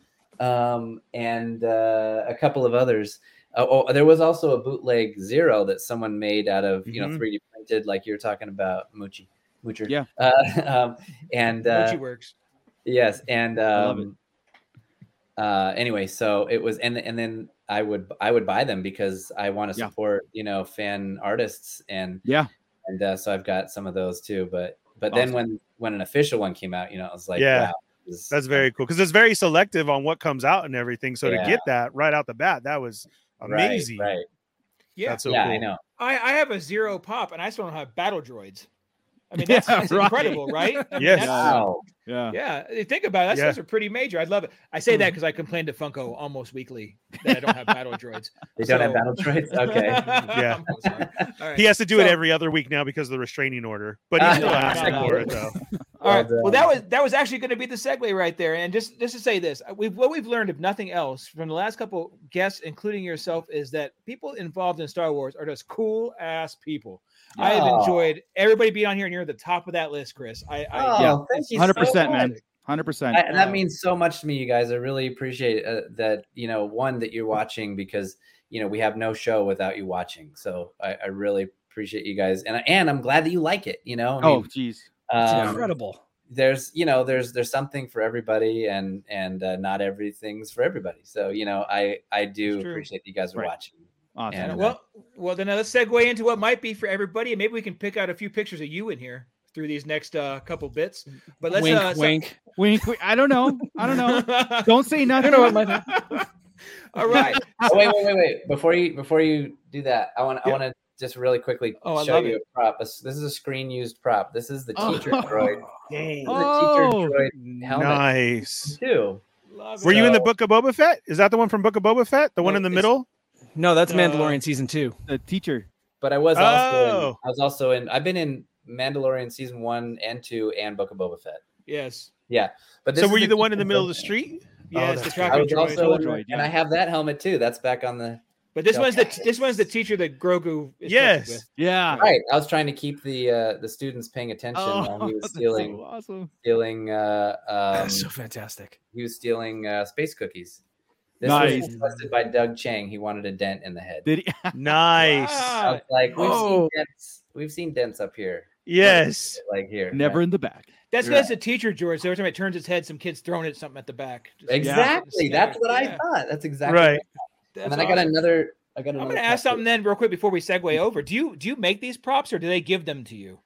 um, and uh, a couple of others. Oh, oh, there was also a bootleg Zero that someone made out of you know Mhm. 3D printed, like you were talking about Moochie. Moocher. Yeah. Uh, um, and uh, Mochi works. Yes, and um, uh, anyway, so it was, and and then I would I would buy them because I want to Yeah. support you know fan artists and Yeah. and uh, so I've got some of those too. But but then when when an official one came out, you know, I was like, Yeah. wow, That's very cool because it's very selective on what comes out and everything. So Yeah. to get that right out the bat, that was amazing. right? Yeah, That's so yeah, cool. I know. I, I have a zero pop, and I still don't have battle droids. I mean, Yeah, that's, that's right. incredible, right? I mean, Yes. that's- Wow. yeah. Yeah, think about it. That's, Yeah. those are pretty major. I'd love it. I say that because I complain to Funko almost weekly that I don't have battle droids. They don't have battle droids. Okay. Yeah. I'm sorry. All right. He has to do it every other week now because of the restraining order, but he Ah, still yeah. asks No, no. for it though. All right. Well Well, that was that was actually going to be the segue right there. And just just to say this, uh, we've what we've learned, if nothing else, from the last couple guests, including yourself, is that people involved in Star Wars are just cool ass people. I have Oh. enjoyed everybody being on here, and you're at the top of that list, Chris. I, I Oh, Yeah. thank you so Hundred percent, man. Hundred percent. I- that means so much to me, you guys. I really appreciate uh, that. You know, one that you're watching because you know we have no show without you watching. So I, I really appreciate you guys, and and I'm glad that you like it. You know, I Oh, mean, jeez. It's um, incredible. there's you know there's there's something for everybody, and and uh, not everything's for everybody. So you know, I I do appreciate that you guys are Right. watching. Awesome. And, And uh, well, well, then uh, let's segue into what might be for everybody, and maybe we can pick out a few pictures of you in here through these next uh, couple bits. But let's wink, uh, so- wink. Wink, wink. I don't know. I don't know. Don't say nothing. know what my- All right. oh, wait, wait, wait, wait! Before you before you do that, I want I want to just really quickly Oh, show you it. a prop. This, this is a screen used prop. This is the Oh. teacher droid. Dang. The Oh. teacher droid helmet Nice. too. Love Were you in the book of Boba Fett? Is that the one from Book of Boba Fett? The one in the middle? No, that's Uh, Mandalorian season two. The teacher. But I was also in, Oh. I was also in I've been in Mandalorian season one and two and Book of Boba Fett. Yes. Yeah. But So were you the one in the middle of the droid. street? Yes. the that's tracking I was droid. also in, droid, and. I have that helmet too. That's back on the But this Yeah. one's the this one's the teacher that Grogu. Is Yes. with. Yeah. right. I was trying to keep the uh the students paying attention while he was Oh, that's so stealing awesome. stealing uh um That's so fantastic. he was stealing uh space cookies. This Nice. was requested by Doug Chiang. He wanted a dent in the head. Did he? Nice. Wow. like, we've Oh. seen dents. We've seen dents up here. Yes. Like here. Never in the back. That's Right. because the teacher, George. So every time it turns its head, some kid's throwing it something at the back. Just- Exactly. Yeah. That's what I thought. That's exactly Right. what- That's and then I got another I got. another. I'm going to ask prop something then, real quick, before we segue over. Do you do you make these props, or do they give them to you?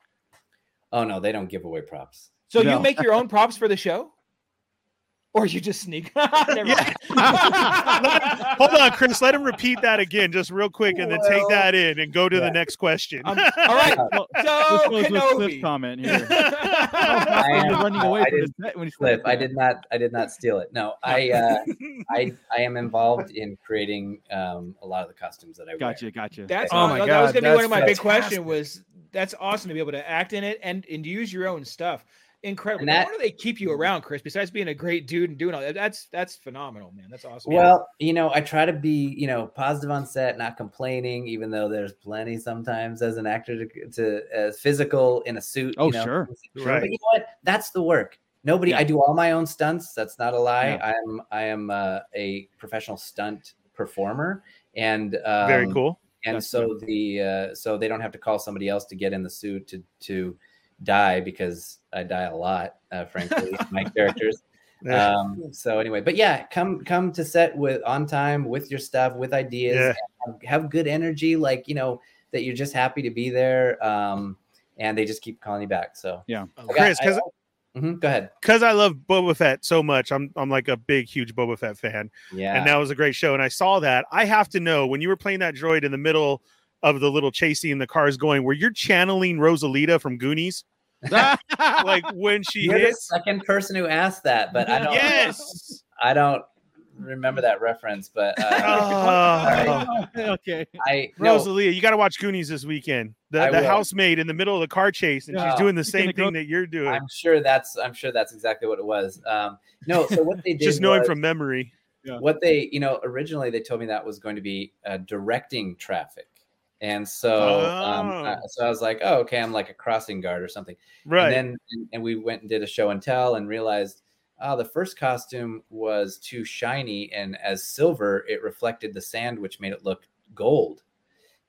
Oh no, they don't give away props. So No. you make your own props for the show, or you just sneak? Never Yeah. Hold on, Chris. Let him repeat that again, just real quick, and then take that in and go to yeah. the next question. Um, all right. Well, So this goes Cliff's Kenobi. comment here. I am- running away I from didn't- his net when he Cliff, I did not. I did not steal it. No, I. Uh, I. I am involved in creating um, a lot of the costumes that I wear. Gotcha, gotcha. That's Oh oh my That was gonna be one of my big fantastic. question. Was that's awesome to be able to act in it and and use your own stuff. Incredible. And that- Why do they keep you around, Chris? Besides being a great dude and doing all that, that's that's phenomenal, man. That's awesome. Well, you know, I try to be, you know, positive on set, not complaining, even though there's plenty sometimes as an actor to, to as physical in a suit. Oh, you know. sure. Right. But you know what? That's the work. Nobody. Yeah. I do all my own stunts. That's not a lie. Yeah. I'm I am uh, a professional stunt performer, and um, Very cool. and That's so the uh, so they don't have to call somebody else to get in the suit to to die because I die a lot, uh, frankly, my characters. Um, so anyway, but yeah, come come to set with on time with your stuff, with ideas, Yeah. have, have good energy, like you know that you're just happy to be there, um, and they just keep calling you back. So Yeah. I got- Chris, I- 'cause- Mhm, go ahead. Because I love Boba Fett so much, I'm I'm like a big, huge Boba Fett fan. Yeah, and that was a great show. And I saw that. I have to know when you were playing that droid in the middle of the little chasing and the cars going, were you channeling Rosalita from Goonies? like when she you're the second person who asked that, but I don't. Yes. I don't remember that reference, but uh, Oh, okay. I no, Rosalia, you got to watch Goonies this weekend. The, the housemaid in the middle of the car chase, and Yeah. she's doing the same gonna go- thing that you're doing. I'm sure that's I'm sure that's exactly what it was. Um, no, so what they did Just knowing was- from memory. what they you know originally they told me that was going to be uh, directing traffic and so um, Oh. uh, so i was like oh okay i'm like a crossing guard or something. Right. and then and, we went and did a show and tell and realized oh the first costume was too shiny and as silver it reflected the sand which made it look gold.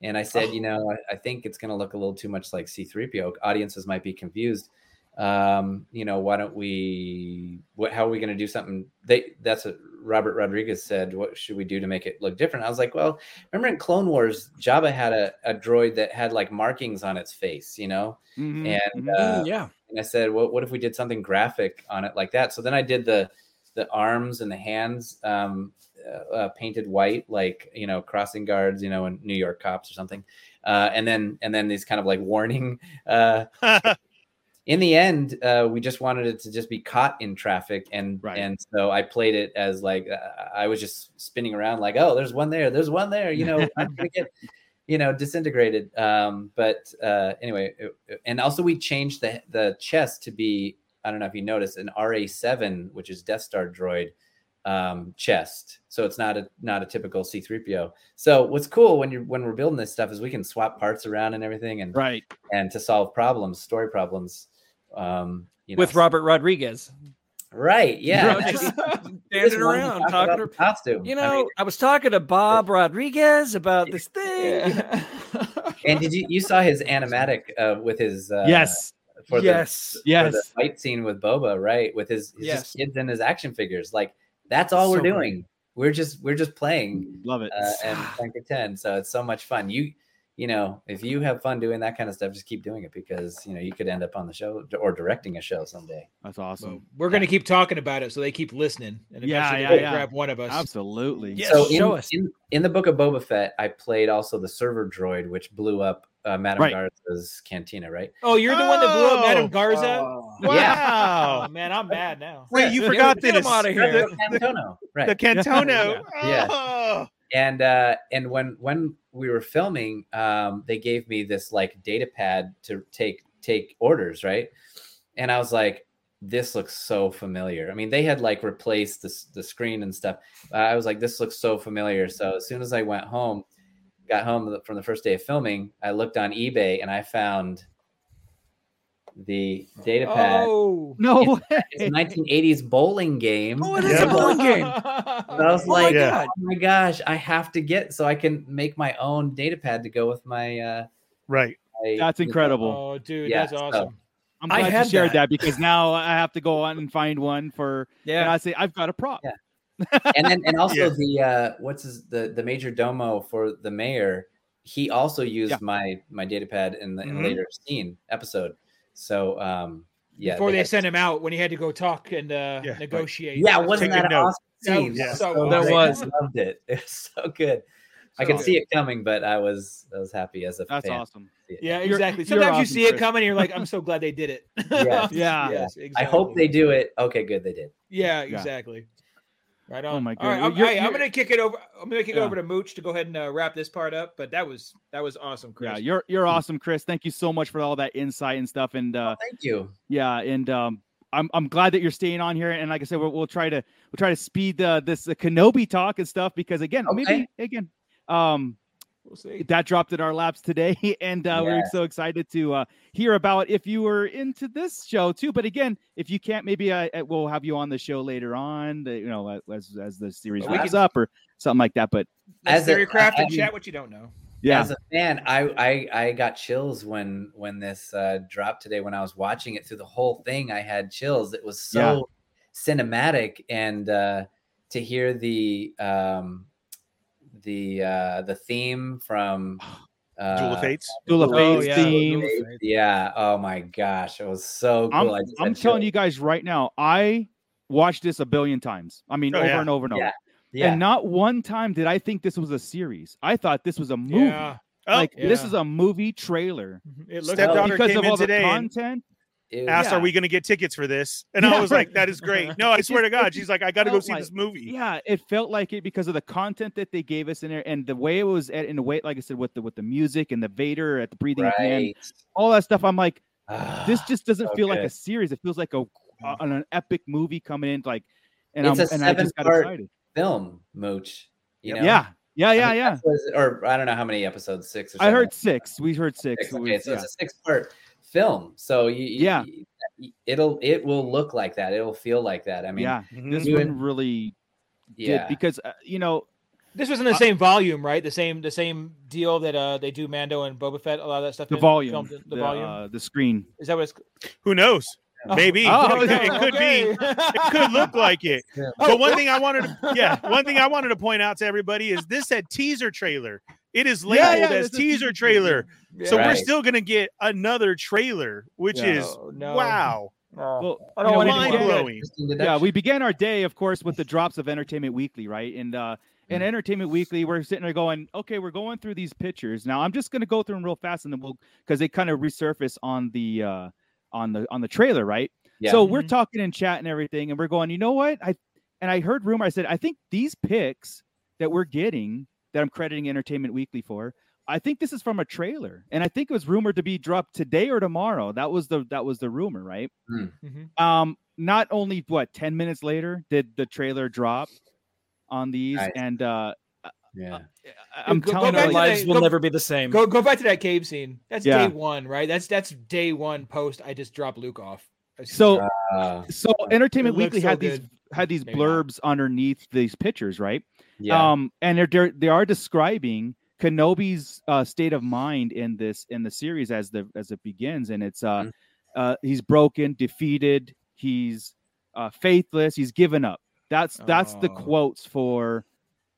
And i said you know I, I think it's going to look a little too much like c3po. Audiences might be confused. Um you know why don't we what how are we going to do something? They that's what robert rodriguez said what should we do to make it look different i was like well remember in clone wars jabba had a, a droid that had like markings on its face you know Mhm, and mhm. uh, yeah. and I said, well, what if we did something graphic on it like that? So then I did the the arms and the hands um, uh, uh, painted white, like you know, crossing guards, you know, in New York cops or something. Uh, and then and then these kind of like warning. In the end, uh, we just wanted it to just be caught in traffic, and Right. and so I played it as like uh, I was just spinning around, like, oh, there's one there, there's one there, you know, I'm gonna get you know disintegrated um but uh anyway it- it- and also we changed the the chest to be i don't know if you noticed an ra7 which is death star droid um chest so it's not a not a typical c3po so what's cool when you're when we're building this stuff is we can swap parts around and everything and Right. and to solve problems story problems um you know With Robert Rodriguez. right yeah Just Just standing wanted around talk talking about to the costume You I know, mean, I, was talking to Bob Rodriguez about this thing. and did you you saw his animatic uh with his uh yes. for the yes. for Yes. the fight scene with Boba, right? With his, his Yes. kids and his action figures. Like that's all we're So great. doing. We're just we're just playing Love it. uh, and playing pretend. So it's so much fun. You you know, if you have fun doing that kind of stuff, just keep doing it because you know you could end up on the show or directing a show someday. That's awesome. We're going to keep talking about it so they keep listening. And Yeah, eventually yeah, yeah. grab one of us. Absolutely. Yes, so show us. in in the book of Boba Fett, I played also the server droid, which blew up uh, Madame Right. Garsa's cantina, right? Oh, you're the one that blew up Oh. Madame Garza? Oh. Wow. Oh, man, I'm mad now. Wait, you forgot him- that get him it's outta here. the, Cantono, right? the Cantono. Yeah. Oh. and uh and when when we were filming um they gave me this like data pad to take take orders right? And i was like this looks so familiar. I mean they had like replaced the, the screen and stuff. I was like this looks so familiar. So as soon as i went home got home from the first day of filming i looked on ebay and i found the data pad Oh. No way. it's a 1980s bowling game Oh, it is Yeah. a bowling game. I was Oh my like, Yeah. oh my gosh, I have to get so I can make my own data pad to go with my. uh Right. my, That's incredible. Oh, dude, Yeah, that's so- awesome. I'm I glad you had shared that. that. because now I have to go on and find one for. And Yeah. I say I've got a prop. Yeah. and then and also Yeah. the uh what's his the the major domo for the mayor he also used Yeah. my my data pad in the in Mhm. later scene episode so um yeah Before they had- sent him out, when he had to go talk and uh, Yeah. negotiate. yeah wasn't that an notes. awesome scene That was That so so That was. Loved it it was so good i So could good. see it coming but i was i was happy as a That's fan awesome. to see. Yeah, You're- exactly. you're Sometimes you awesome, see it Chris. coming, and you're like, "I'm so glad they did it." Yeah. Yeah. Yes, i hope they do it okay good they did Yeah, Yeah. exactly. Right Oh on. my All right. I'm, You're- I'm you're- gonna kick it over. I'm gonna kick it over to Mooch to go ahead and uh, wrap this part up. But that was that was awesome, Chris. Yeah, you're you're awesome, Chris. Thank you so much for all that insight and stuff. And uh, thank you yeah, and um, I'm I'm glad that you're staying on here. And like I said, we'll, we'll try to we'll try to speed uh, this uh, Kenobi talk and stuff because again, maybe Okay. again, um, we'll see. that dropped in our laps today, and uh, we're so excited to uh, hear about if you were into this show too. But again, if you can't, maybe I, I we'll have you on the show later on. The, you know, as as the series Well, wraps can- up or something like that. But As a- theory craft and chat what you don't know. yeah, As a fan, I, I I got chills when when this uh, dropped today. When I was watching it through the whole thing, I had chills. It was so Yeah. cinematic, and uh, to hear the um, the uh, the theme from uh, Duel of Fates. Duel of Oh, Fates yeah. theme. Yeah. Oh my gosh, it was so cool. I just I'm telling you guys right now, I watched this a billion times. I mean, Oh, over yeah. and over and over. Yeah. Yeah. And not one time did I think this was a series. I thought this was a movie. Yeah, Oh, like this is a movie trailer it looks Stepdaughter because came of in all the today and content. It asked, Yeah. "Are we going to get tickets for this?" And I was like, "That is great." No, I swear to God, she's like, "I got to go see like- this movie." Yeah, it felt like it because of the content that they gave us in there and the way it was at, in the way, like I said, with the with the music and the Vader at the breathing at the end, all that stuff. I'm like, Ah, this just doesn't so feel like a series. It feels like a uh, an, epic movie coming in, like, and It's I'm a and I just got excited. film, Mooch. You know? Yeah, yeah, yeah, yeah. was- or I don't know how many episodes, six or I heard six. We heard six. Six. Okay, so yeah. it's a six-part film. So you, you- Yeah. you- it'll it will look like that. It'll feel like that. I mean, yeah, this one and- really yeah, did because uh, you know This was in the Uh, same volume, right? The same the same deal that uh they do Mando and Boba Fett. A lot of that stuff. the volume, in- the, the volume. uh, the screen. Is that what it's? Who knows? Oh. Maybe Oh, it, could, okay, it could be. It could look like it. Yeah. But one thing I wanted to, yeah, one thing I wanted to point out to everybody is this said teaser trailer. It is labeled yeah, as teaser teaser trailer. So we're still gonna get another trailer, which Yeah. is no. wow, Oh. Well, I don't know, want we any mind blowing. Yeah, we began our day, of course, with the drops of Entertainment Weekly, right? And uh, in Mm. Entertainment Weekly, we're sitting there going, okay, we're going through these pictures. Now, I'm just going to go through them real fast, and then we'll because they kind of resurface on the uh, on the on the trailer, right? Yeah. So we're Mhm. talking in chat and everything, and we're going, you know what? I and I heard rumor. I said, I think these picks that we're getting, that I'm crediting Entertainment Weekly for, I think this is from a trailer, and I think it was rumored to be dropped today or tomorrow. That was the that was the rumor, right? Mhm. Um, not only what ten minutes later did the trailer drop on these, Nice. and uh, yeah. I- I'm Go- go telling back you, to like, lives the- will go- never be the same. Go go back to that cave scene. That's Yeah. day one, right? That's that's day one post. I just dropped Luke off. So Uh, so Entertainment Weekly so had these good. Had these Maybe not. blurbs underneath these pictures, right? yeah. Um, and they're, they're they are describing Kenobi's uh, state of mind in this in the series as the as it begins, and it's uh, Mhm. uh he's broken, defeated, he's uh, faithless, he's given up. That's that's the Oh. quotes for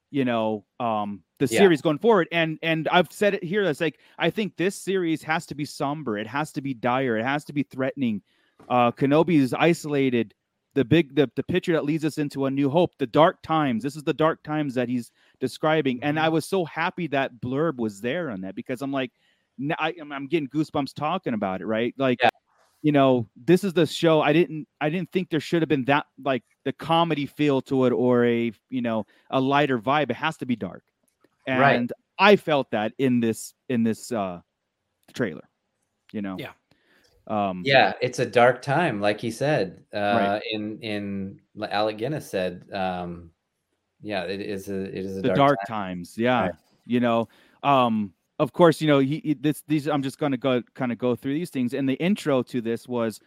you know um the Yeah. series going forward and and i've said it here that's like i think this series has to be somber it has to be dire it has to be threatening uh kenobi is isolated the big the, the picture that leads us into a new hope the dark times. This is the dark times that he's describing. And i was so happy that blurb was there on that because i'm like I, I'm getting goosebumps talking about it right? Like Yeah. you know this is the show. I didn't i didn't think there should have been that like the comedy feel to it or a you know a lighter vibe. It has to be dark. And Right. i felt that in this in this uh trailer you know? Yeah. Um yeah, it's a dark time, like he said. Uh, Right. In in Alec Guinness said, um, yeah, it is a it is a the dark, dark, time. times yeah Right. you know um of course you know he, he- this these i'm just going to go kind of go through these things and the intro to this was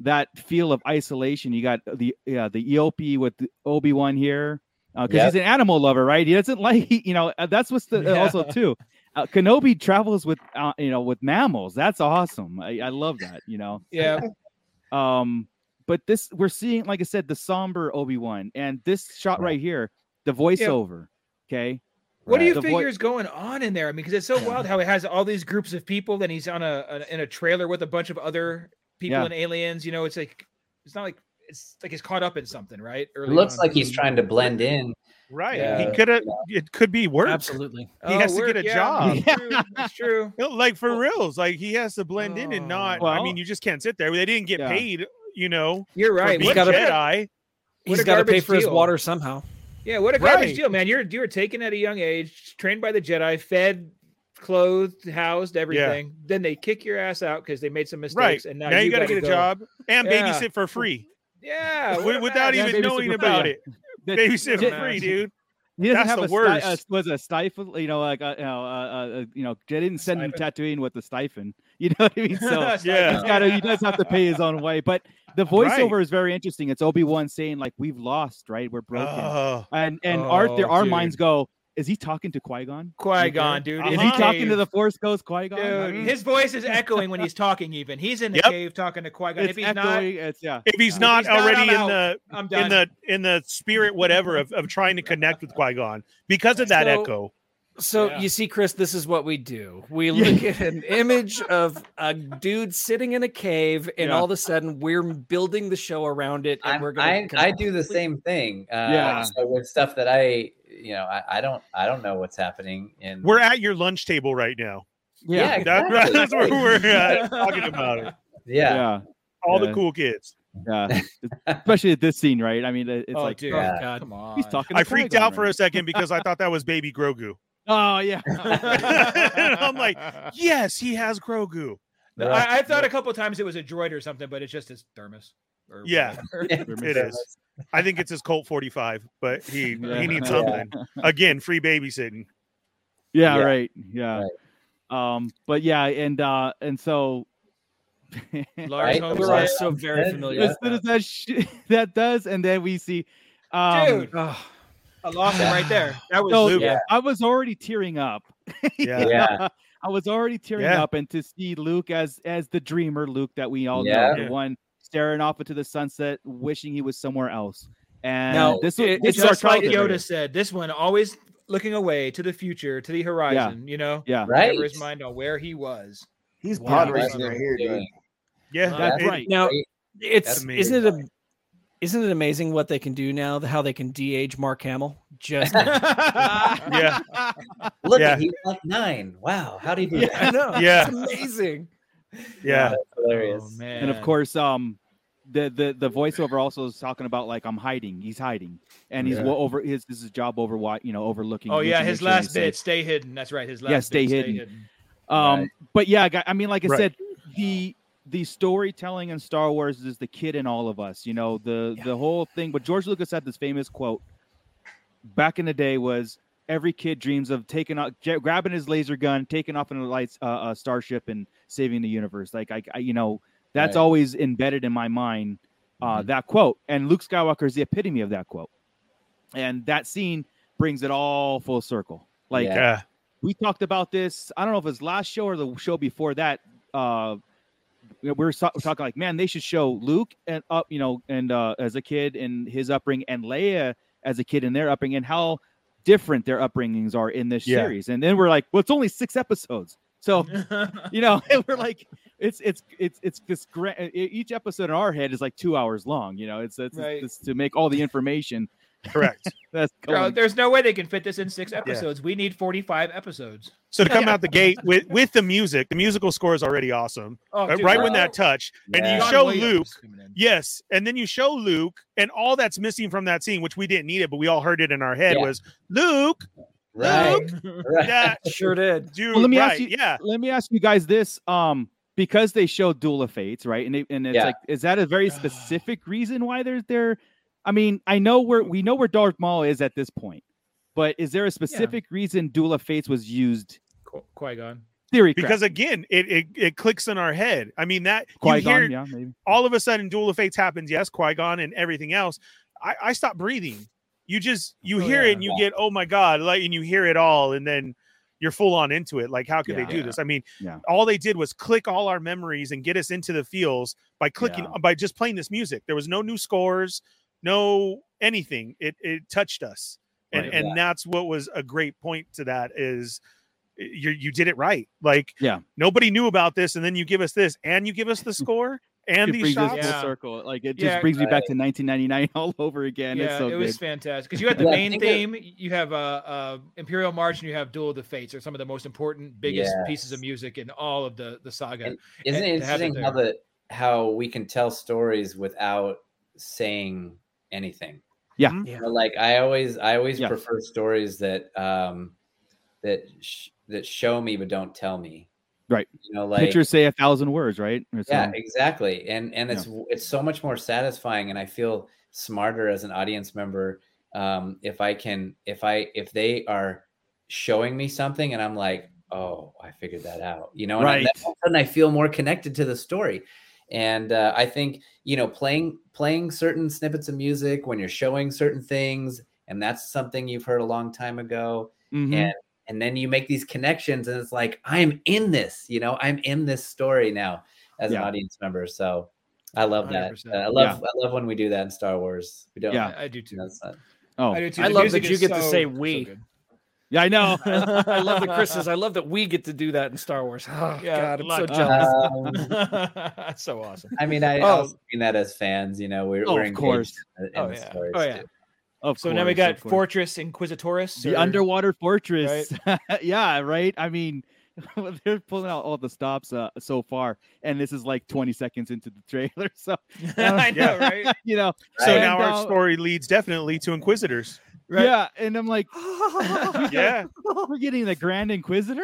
that feel of isolation you got the yeah the eop with the obi-wan here because Yep. he's an animal lover right he doesn't like you know uh, that's what's the Yeah. also too uh, kenobi travels with uh, you know with mammals that's awesome I, I love that you know yeah. um but this we're seeing, like I said, the somber Obi Wan, and this shot right here, the voiceover. Okay, What do you The voi- figure is going on in there? I mean, because it's so wild how it has all these groups of people. Then he's on a, a in a trailer with a bunch of other people Yeah. and aliens. You know, it's like it's not like it's like he's caught up in something, right? It looks on. like he's trying to blend in. Right. Yeah. He could have. It could be work. Absolutely. He has to oh, get a job. Oh, That's true. That's true. Like for reals, like he has to blend in and not. I mean, you just can't sit there. They didn't get Yeah. paid. You know, You're for right. being What gotta- Jedi. What He's a got to pay garbage for his water somehow. Yeah, what a garbage Right. deal, man. You're you were taken at a young age, trained by the Jedi, fed, clothed, housed, everything. Then they kick your ass out because they made some mistakes, Right. and Now, now, you, got to gotta get a job and Yeah. babysit for free Yeah, what without. Yeah, even knowing about yeah. it. That- Babysit Yeah. for free, dude. He doesn't That's have the a, sti- a worst. was a stifle, you know, like a, you know, uh, uh, uh, you know, they didn't send him Stipend. Tatooine with the stipend. You know what I mean? So Yeah. he's got to, he does have to pay his own way. But the Right. voiceover is very interesting. It's Obi Wan saying like, "We've lost, right? We're broken," Oh, and and our Oh, our dude. minds go, "Is he talking to Qui Gon? Qui Gon, dude. Is he talking to the Force Ghost Qui Gon? Dude, his voice is echoing when he's talking. Even he's in the Yep. cave talking to Qui Gon. If he's echoing. it's yeah. if he's Yeah. not he's already I'm in the I'm in the in the spirit, whatever, of, of trying to connect with Qui Gon because of that So- echo. So Yeah. you see, Chris, this is what we do. We look at an image of a dude sitting in a cave, and Yeah. all of a sudden we're building the show around it, and I'm- we're gonna. I, I do the same thing. Uh, Yeah. So with stuff that I, you know, I, I don't, I don't know what's happening. In We're at your lunch table right now. yeah, That- exactly. that's where we're at, talking about it. yeah. yeah, All Yeah. the cool kids. yeah. Especially at this scene, right? I mean, it's oh, like dude, oh, yeah. God. come on. he's talking. I freaked Qui-Gon out for a second because I thought that was baby Grogu. Oh yeah. I'm like, yes, he has Grogu. No, I, I thought a couple times it was a droid or something, but it's just his thermos. Or Yeah. whatever. It is. I think it's his Colt 45, but he Yeah. he needs Yeah. something. Again, free babysitting. Yeah, Yeah. right. Yeah. Um, but yeah, and uh, and so Lars Right? Holmes We're Right. so very familiar. as soon as that. that sh- that does, and then we see, um, Dude, Oh, I lost him right there. That was so Luke. Yeah. I was already tearing up. Yeah. Yeah. I was already tearing Yeah. up, and to see Luke as as the dreamer Luke that we all Yeah. know, the Yeah. one staring off into the sunset, wishing he was somewhere else. And Now, this was it- it's is just like childhood. Yoda said. This one always looking away to the future, to the horizon. You know, Yeah, Right. never his mind on where he was. He's Wow, pod racing right here, dude. Yeah, that's it- right. now it's That's isn't it amazing. a isn't it amazing what they can do now? How they can de-age Mark Hamill? Just Yeah. Look, Yeah. he's like nine. Wow, how do you do yeah, that? I know. Yeah. it's amazing. Yeah. That's hilarious. Oh, man. and of course um the the the voiceover also is talking about like i'm hiding he's hiding and he's Yeah. over his this is his job over what you know overlooking Oh yeah, his make sure he's last safe. bit, stay hidden. That's right. His last Yeah, bit, stay hidden. um Right. but yeah i mean like i Right. said the the storytelling in star wars is the kid in all of us you know the the whole thing but george lucas had this famous quote back in the day was every kid dreams of taking out j- grabbing his laser gun taking off in a lights uh, a starship and saving the universe like i, I you know that's Right. always embedded in my mind uh, Mhm. that quote and luke skywalker is the epitome of that quote and that scene brings it all full circle like Yeah. Yeah. we talked about this. I don't know if it was last show or the show before that. Uh, we were so- talking like, man, they should show Luke and up, you know, and uh, as a kid and his upbringing, and Leia as a kid and their upbringing, and how different their upbringings are in this Yeah. series. And then we're like, well, it's only six episodes, so you know, we're like, it's it's it's it's this grand. Each episode in our head is like two hours long. You know, it's it's, Right. it's to make all the information Correct. that's Bro, going. there's no way they can fit this in six episodes. We need 45 episodes. So to come out the gate with with the music, the musical score is already awesome. Oh, dude, right bro. when that touch, and you John show Williams Luke. is coming in. Yes, and then you show Luke, and all that's missing from that scene, which we didn't need it, but we all heard it in our head, Yeah. was Luke. Right. Right. Yeah, Sure did. dude. Well, let me right, ask you. Yeah, Let me ask you guys this. Um, because they showed Duel of Fates, right? And they, and it's Yeah. like, is that a very specific reason why there's there? I mean, I know where we know where Darth Maul is at this point, but is there a specific reason Duel of Fates was used? Qui Gon. Theory, because again, it, it it clicks in our head. I mean that Qui Gon, yeah, maybe. all of a sudden Duel of Fates happens. Yes, Qui Gon and everything else. I, I stop breathing. You just you Oh, hear yeah. it and you get oh my god, like and you hear it all, and then you're full on into it. Like, how could Yeah. they do this? I mean, Yeah. all they did was click all our memories and get us into the feels by clicking Yeah. by just playing this music. There was no new scores, no anything. It it touched us, and Right. and that's what was a great point to that is eh, you you did it right. Like, Yeah. nobody knew about this, and then you give us this, and you give us the score and it these brings us shots. full Yeah. circle. Like it just Yeah, brings me back to 1999 all over again. yeah, it's so it good. was fantastic because you had the Yeah, main think it- theme, you have uh, uh, Imperial March, and you have Duel of the Fates, are some of the most important, biggest pieces of music in all of the the saga. And Isn't and it to have it interesting how the how we can tell stories without saying anything? Yeah. Mhm. Yeah. You know, like I always I always Yeah. prefer stories that um that sh- that show me but don't tell me. Right. You know, like Pictures say a thousand words, right? Yeah, exactly. And and it's it's so much more satisfying and I feel smarter as an audience member um if I can if I if they are showing me something and I'm like, "Oh, I figured that out." You know, and I- Right. then all of a sudden I feel more connected to the story. And uh, I think, you know, playing playing certain snippets of music when you're showing certain things and that's something you've heard a long time ago Mhm. and and then you make these connections and it's like i'm in this you know i'm in this story now as an audience member so i love that 100%. Uh, i love i love when we do that in star wars we don't Yeah. I, I do too. that's not, Oh, I do too. I love that you is get to say we. good. yeah, I know. I love that Chris says, I love that we get to do that in Star Wars. Oh, Yeah, God, I'm so jealous. um, That's so awesome. i mean i Oh. also mean that as fans you know we're, Oh, we're of engaged course. in, in Oh, the yeah. stories Oh, yeah. too. Of So now we got. Fortress Inquisitorus. the or- underwater fortress. yeah, right. I mean, they're pulling out all the stops uh, so far, and this is like 20 seconds into the trailer. So I know, right? you know, So And, now our uh, story leads definitely to Inquisitors. Right. yeah, and I'm like, Yeah. we're getting the Grand Inquisitor.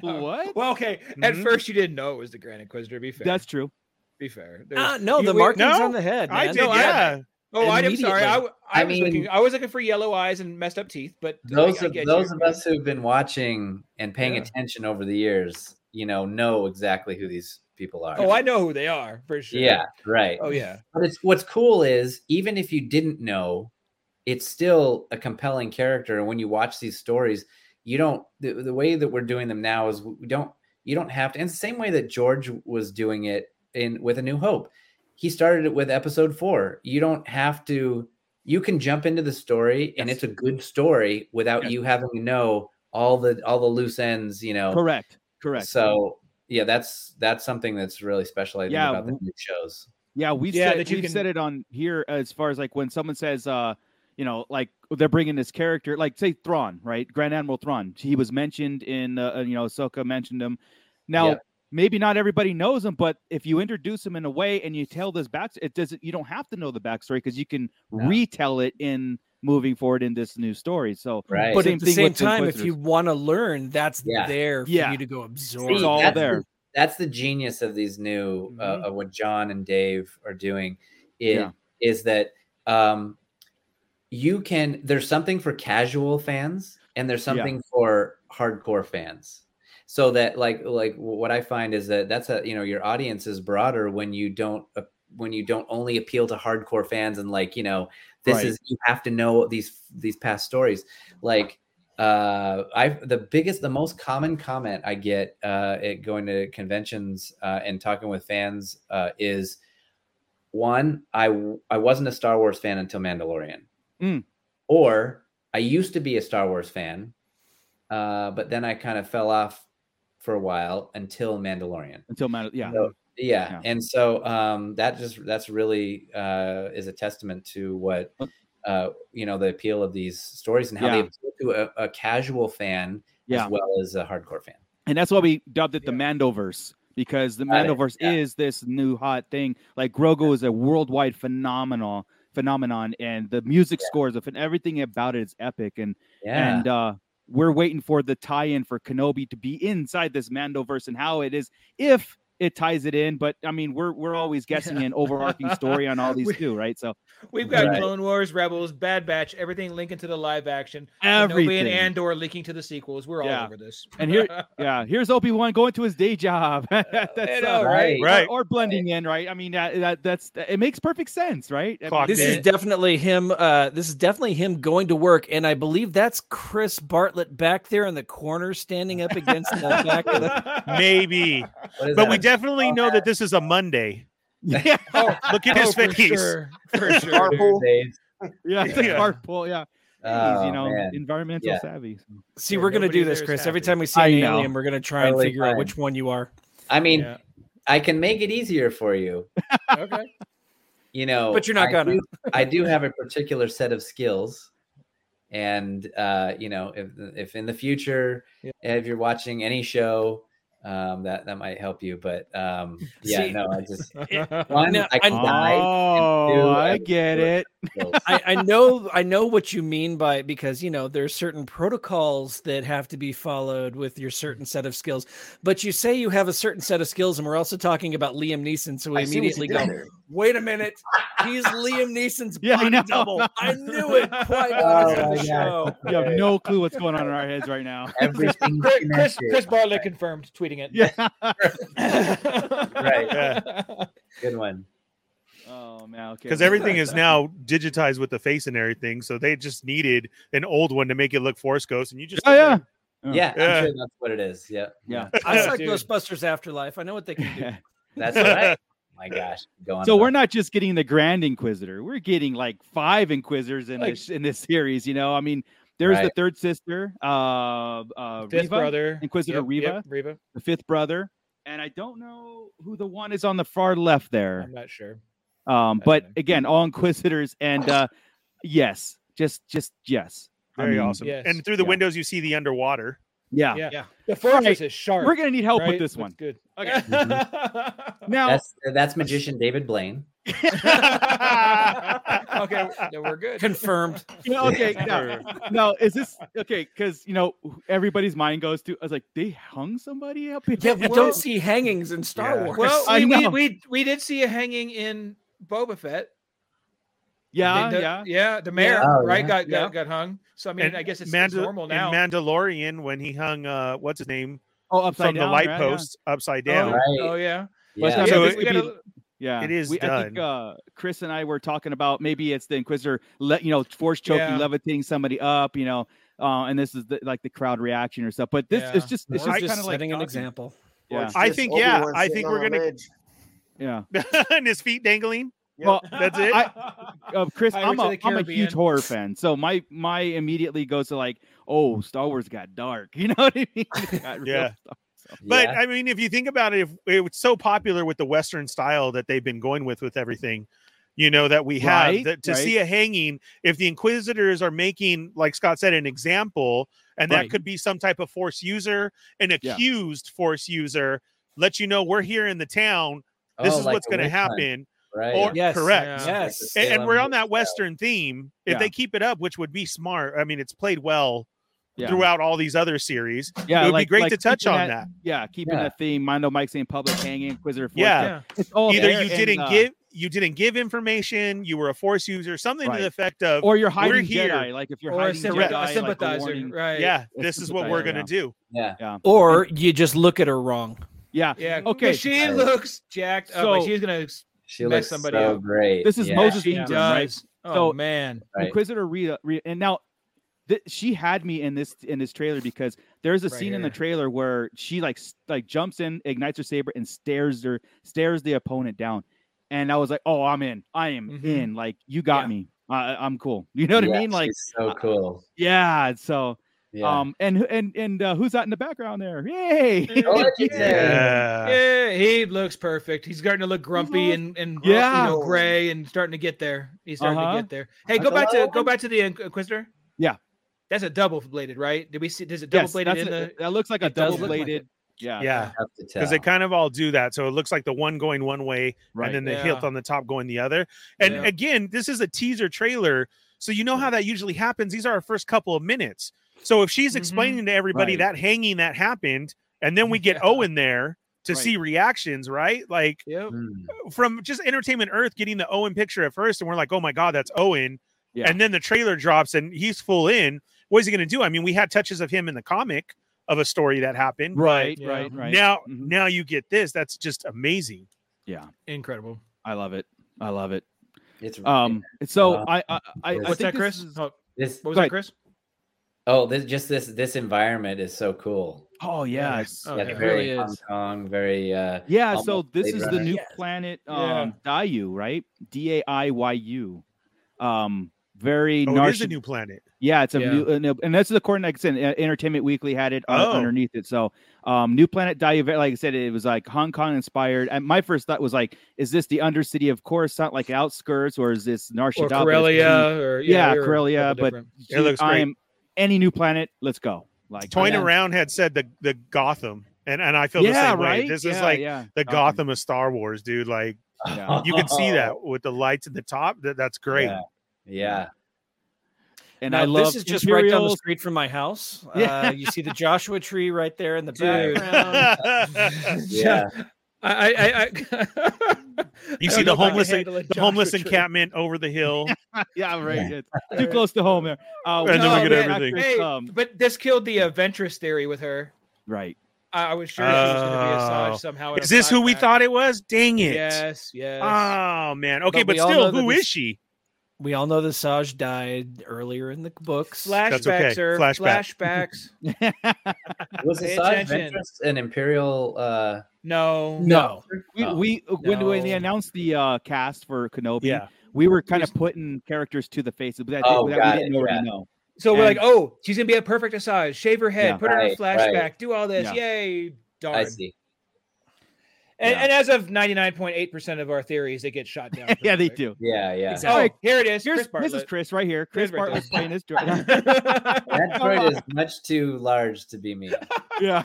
What? Well, okay. At Mhm. first, you didn't know it was the Grand Inquisitor. Be fair. That's true. be fair. There's- no, you- the we- markings No, on the head. I man. did, No, I- yeah. Oh, I am sorry. I, w- I, I was mean- looking. I was looking for yellow eyes and messed up teeth. But those I of get those you. of us who've been watching and paying Yeah. attention over the years you know know exactly who these people are Oh, I know who they are for sure. yeah right Oh yeah. But it's what's cool is even if you didn't know, it's still a compelling character. And when you watch these stories, you don't the, the way that we're doing them now is we don't you don't have to. And it's the same way that George was doing it in with A New Hope. He started it with episode four. You don't have to. You can jump into the story, and it's a good story without Yes. you having to know all the all the loose ends. You know. Correct. Correct. So yeah, that's that's something that's really special. I think Yeah, about the new shows. Yeah, we Yeah, said that you we've can- said it on here as far as like when someone says, uh, you know, like they're bringing this character, like say Thrawn, right? Grand Admiral Thrawn. He was mentioned in, uh, uh, you know, Ahsoka mentioned him. Now, Yeah. Maybe not everybody knows him, but if you introduce him in a way and you tell this back, it doesn't. You don't have to know the backstory because you can No. retell it in moving forward in this new story. So, Right. But Same at the same time, if you want to learn, that's Yeah. there for Yeah. you to go absorb. It's all that's there. The, that's the genius of these new uh, of what Jon and Dave are doing. Is, Yeah. is that um, you can there's something for casual fans and there's Yeah. something for hardcore fans. So that like like what I find is that that's a you know your audience is broader when you don't when you don't only appeal to hardcore fans and like you know this Right. is you have to know these these past stories like uh i the biggest the most common comment i get uh at going to conventions uh and talking with fans uh is one i i wasn't a star wars fan until mandalorian Mm. or i used to be a star wars fan uh but then i kind of fell off for a while until mandalorian until man, yeah, so, yeah. Yeah. and so um, that just that's really uh, is a testament to what uh, you know the appeal of these stories and how they appeal to a, a casual fan Yeah. as well as a hardcore fan. and that's why we dubbed it the Mandoverse because the Got Mandoverse yeah. is this new hot thing. Like Grogu is a worldwide phenomenal phenomenon, and the music scores of and everything about it is epic. And Yeah, and uh, we're waiting for the tie-in for Kenobi to be inside this Mandoverse and how it is if it ties it in. But I mean, we're we're always guessing an overarching story on all these We- too, right? So We've got Right. Clone Wars, Rebels, Bad Batch, everything linking to the live action. Everything. and Andor linking to the sequels. We're all Yeah. over this. And here- yeah, here's Obi Wan going to his day job. that's I uh, know, right? or- Right. Or, blending in, right? I mean, that, that that's it makes perfect sense, right? I mean, This in. is definitely him. Uh, this is definitely him going to work, and I believe that's Chris Bartlett back there in the corner, standing up against the back of the. Maybe, but that? we definitely know that this is a Monday. yeah, Look at his Oh, for face. sure, for sure. Carpool. Days. yeah, it's a Yeah. carpool. Yeah, Oh, he's you know man. environmental Yeah. savvy. See, Yeah, we're gonna do this, there is Chris. Every time we see I an know. alien, we're gonna try and Totally figure out which one you are. I mean, Yeah. I can make it easier for you. Okay. You know, But you're not I gonna. do- I do have a particular set of skills, and uh, you know, if if in the future, Yeah. if you're watching any show, um, that that might help you. But um, yeah, See- no, I just one, Now, I I- and two, Oh, I get it. Skills. I, I know I know what you mean by because you know there's certain protocols that have to be followed with your certain set of skills. But you say you have a certain set of skills, and we're also talking about Liam Neeson, so we I see what you immediately did go, there. "Wait a minute, he's Liam Neeson's Yeah, body know. double." I knew it. Qui-Gon Oh is in my the God. show. You have no clue what's going on in our heads right now. Everything Chris, Chris, connected. Chris Bartlett confirmed, tweeting it. Yeah. Right. Yeah. Good one. Oh man, okay. Because everything is now digitized with the face and everything, so they just needed an old one to make it look Force Ghost, and you just Oh yeah. Oh. Yeah, Yeah. I'm sure that's what it is. Yeah, Yeah. I saw Dude. Ghostbusters Afterlife. I know what they can do. that's right. My gosh, go on. So and we're not just getting the Grand Inquisitor; we're getting like five Inquisitors in Like- this in this series. You know, I mean, there's the third sister, uh, uh, Fifth Reva, brother. Inquisitor Yep, Reva, yep, Reva. the fifth brother, and I don't know who the one is on the far left there. I'm not sure. Um, but again, all Inquisitors, and uh, yes, just just yes. I very mean, awesome. yes. And through the Yeah. windows, you see the underwater. Yeah. Yeah. Yeah. The fortress Right. is sharp. we're gonna need help right? with this That's one. Good. Okay. Okay. Now, That's that's magician David Blaine. okay. Then we're good. Confirmed. you know, okay, now, now is this okay? Because you know everybody's mind goes to. I was like, they hung somebody up. in Yeah, we that don't see hangings in Star Yeah. Wars. Well, I we, we, we we did see a hanging in Boba Fett. Yeah, The- yeah. yeah. The mayor, Oh, right, yeah. got, Yeah. got got hung. So I mean, And I guess it's, it's Mandal- normal in now. Mandalorian when he hung uh what's his name Oh, upside from down, the light right? Yeah. post upside oh, down. Right. oh yeah. Yeah. not- So this it- could we be- gotta- Yeah, It is we, I think done. uh, Chris and I were talking about maybe it's the Inquisitor, let you know, force choking, Yeah. levitating somebody up, you know, uh, and this is the, like the crowd reaction or stuff. But this Yeah. it's just it's just just kind of like setting an example. Yeah, I think, yeah, I think we're gonna- ledge. Yeah. and his feet dangling. Well, That's it. I- Uh, Chris, Pirates I'm of a, the I'm a huge horror fan, so my my immediately goes to like, oh, Star Wars got dark. You know what I mean? It got real Yeah. dark, so. But Yeah. I mean, if you think about it, if it was so popular with the Western style that they've been going with with everything, you know, that we have Right, that to right. see a hanging, if the Inquisitors are making, like Scott said, an example, and that Right. could be some type of Force user, an Yeah. accused Force user, let you know we're here in the town. This Oh, is like what's going to witch hunt, happen. Right. Or Yes. correct. Yeah. Yes. And, and we're on that trial. Western theme. If Yeah. they keep it up, which would be smart. I mean, it's played well Yeah. throughout all these other series. Yeah, it would like- be great like to touch on that- that. Yeah, keeping Yeah. that theme. Mondo Mike saying public hanging, Inquisitor Force. Yeah. Yeah. It's all Either there, you didn't uh, give you didn't give information, you were a force user, something to the effect of or you're hiding here. Jedi. Like if you're Or a, hiding sympa- Jedi, a like, the sympathizer, right? yeah, this is what we're gonna do. Yeah. Or you just look at her wrong. Yeah, Yeah. Okay. She Right. looks jacked up. Like So- she's gonna. She Mess looks somebody so up. great. This is yeah. Moses She Ingram, does. right? Oh So- man. Right. Inquisitor Reva, Reva and now th- she had me in this in this trailer because there's a Right scene in the trailer where she like like jumps in, ignites her saber, and stares her stares the opponent down, and I was like, oh, I'm in, I am Mhm. in, like you got Yeah. me, I, I'm cool. You know what I mean? Like, she's so uh, cool. yeah. So, Yeah. um, and and and uh, who's that in the background there? Yay! Oh. Yeah. Yeah, he looks perfect. He's starting to look grumpy and and Yeah. you know, gray and starting to get there. He's starting Uh-huh. to get there. Hey, go back to go back to the Inquisitor. Yeah. that's a double bladed, right? Did we see? Does it double bladed? that's in a- the? that looks like a double look like bladed. yeah, Yeah. Because they kind of all do that. So it looks like the one going one way right. and then the Yeah. hilt on the top going the other. And Yeah. again, this is a teaser trailer. So you know how that usually happens. These are our first couple of minutes. So if she's Mhm. explaining to everybody Right. that hanging that happened, and then we get Yeah. Owen there, to Right. see reactions, right? Like Yep. Mm. from just Entertainment Earth getting the Owen picture at first, and we're like, oh my god, that's Owen. Yeah. And then the trailer drops and he's full in. What is he going to do? I mean, we had touches of him in the comic of a story that happened. but Right, Yeah. right, right. Now, Mhm. now you get this. That's just amazing. yeah, Incredible. I love it. I love it. It's Um, so Uh, I, I, I, I what's What's think that, this Chris? is- Oh, this. what was Go that. Chris? Oh, this just this this environment is so cool. oh yes, Oh, yeah, yeah. very Really Hong is. Kong, very uh yeah. So this Blade is the new Yes. planet, Yeah. um, Daiyu, right? D A I Y U. Um, very Oh, it is a new planet. Yeah, it's a Yeah. new, uh, no- and that's according like I said, uh, Entertainment Weekly had it uh, Oh. underneath it. So, um, New Planet Daiyu, like I said, it was like Hong Kong inspired. And my first thought was like, is this the Undercity of Coruscant, like outskirts, or is this Nar Or Shaddaa? but it's Corellia, or Yeah, they were Corellia, but different. It looks I great. am any new planet. Let's go. Like, Toying Yeah. around had said the the Gotham, and and I feel yeah, the same right. way. This is like yeah. the Gotham of Star Wars, dude. Like Yeah. you can see that with the lights at the top. That that's great. Yeah. Yeah. And Now, I love this is just right down the street from my house. Yeah. Uh, you see the Joshua tree right there in the Dude. background. Yeah. I, I, I, You see don't the if I can homeless handle a the homeless encampment over the hill. yeah, right. It's too close to home there. Uh, And then we get man, everything. Hey, um, but this killed the Ventress theory with her. right. I, I was sure she was going to be Oh. Asajj somehow. Is this who we thought it was? Dang it. Yes, yes. Oh man. Okay, But but, still, who is this- she? We all know that Saj died earlier in the books. Flashbacks, That's okay. sir. Flashback. Flashbacks. Was Pay Asajj. Ventress an Imperial uh No. No. we, Oh. we when, when they announced the uh, cast for Kenobi, Yeah. we were kind of putting characters to the faces, but that, Oh, that we didn't it, already yeah. know. So we're like, oh, she's gonna be a perfect Asajj. Shave her head, Yeah. put her in a flashback, right. do all this. Yeah. Yay, darn. I see. And, Yeah. and as of ninety nine point eight percent of our theories, they get shot down. yeah, they pretty do. Yeah, yeah. Exactly. Oh, here it is. Here's Chris this is Chris right here. Chris Chris Bartlett's playing his droid. That droid is much too large to be me. yeah,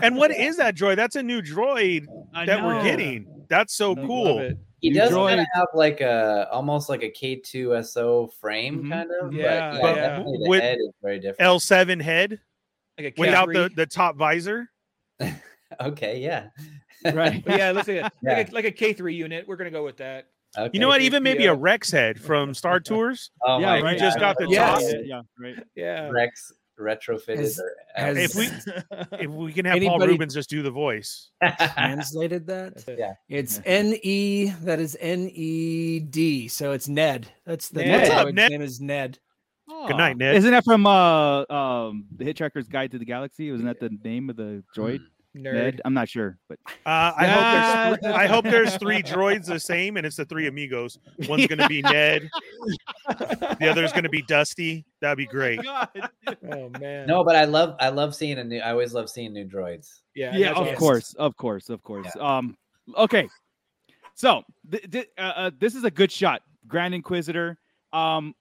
And what is that droid? That's a new droid I that we're getting. That's so Love cool. He You does droid- kind of have like a almost like a K2SO frame, Mhm. kind of. Yeah, but, yeah. definitely the With head is very different. L7 head Like a without the, the top visor. okay, yeah. Right. But yeah, let's say like, Yeah. a, like a K three unit. We're gonna go with that. Okay. You know what? Even maybe yeah. a Rex head from Star Tours. Oh yeah, my right. You just got the Yes. top. Yeah, yeah, right. Yeah. Rex retrofitted. Has- or, has- If we if we can have Paul Reubens just do the voice. translated that. Yeah. It's N E. That is N E D. So it's Ned. That's the Ned. What's up, droid's Ned? name is Ned. Good night, Ned. Isn't that from uh um the Hitchhiker's Guide to the Galaxy? Wasn't that the name of the droid? Nerd. Ned? I'm not sure, but Uh, I hope there's Yeah. I hope there's three droids the same, and it's the three amigos. One's gonna be Ned, the other's gonna be Dusty. That'd be great. Oh man. no, but I love I love seeing a new. I always love seeing new droids. Yeah. yeah, of course, of course, of course. Um, okay, so th- th- uh, uh, this is a good shot, Grand Inquisitor. Um,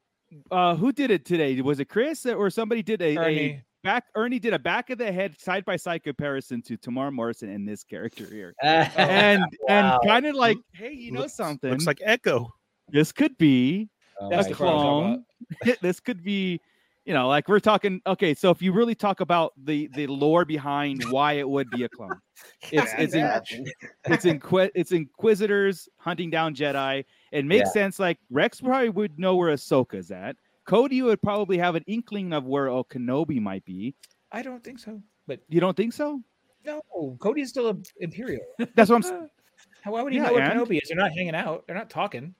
uh, who did it today? Was it Chris or somebody did a, a Ernie. Back? Ernie did a back of the head side by side comparison to Temuera Morrison and this character here, Oh, and Wow. and kind of like, hey, you know Looks- something? Looks like Echo. this could be Oh That's a the part I'm talking clone. this could be, you know, like we're talking. Okay, so if you really talk about the the lore behind why it would be a clone, it's it's in, it's inqui- it's Inquisitors hunting down Jedi. It makes Yeah. sense. Like Rex probably would know where Ahsoka's at. Cody would probably have an inkling of where oh, Kenobi might be. I don't think so. But You don't think so? no, Cody's still a Imperial. That's what I'm. s- How why would he Yeah, know where and? Kenobi is? They're not hanging out. They're not talking.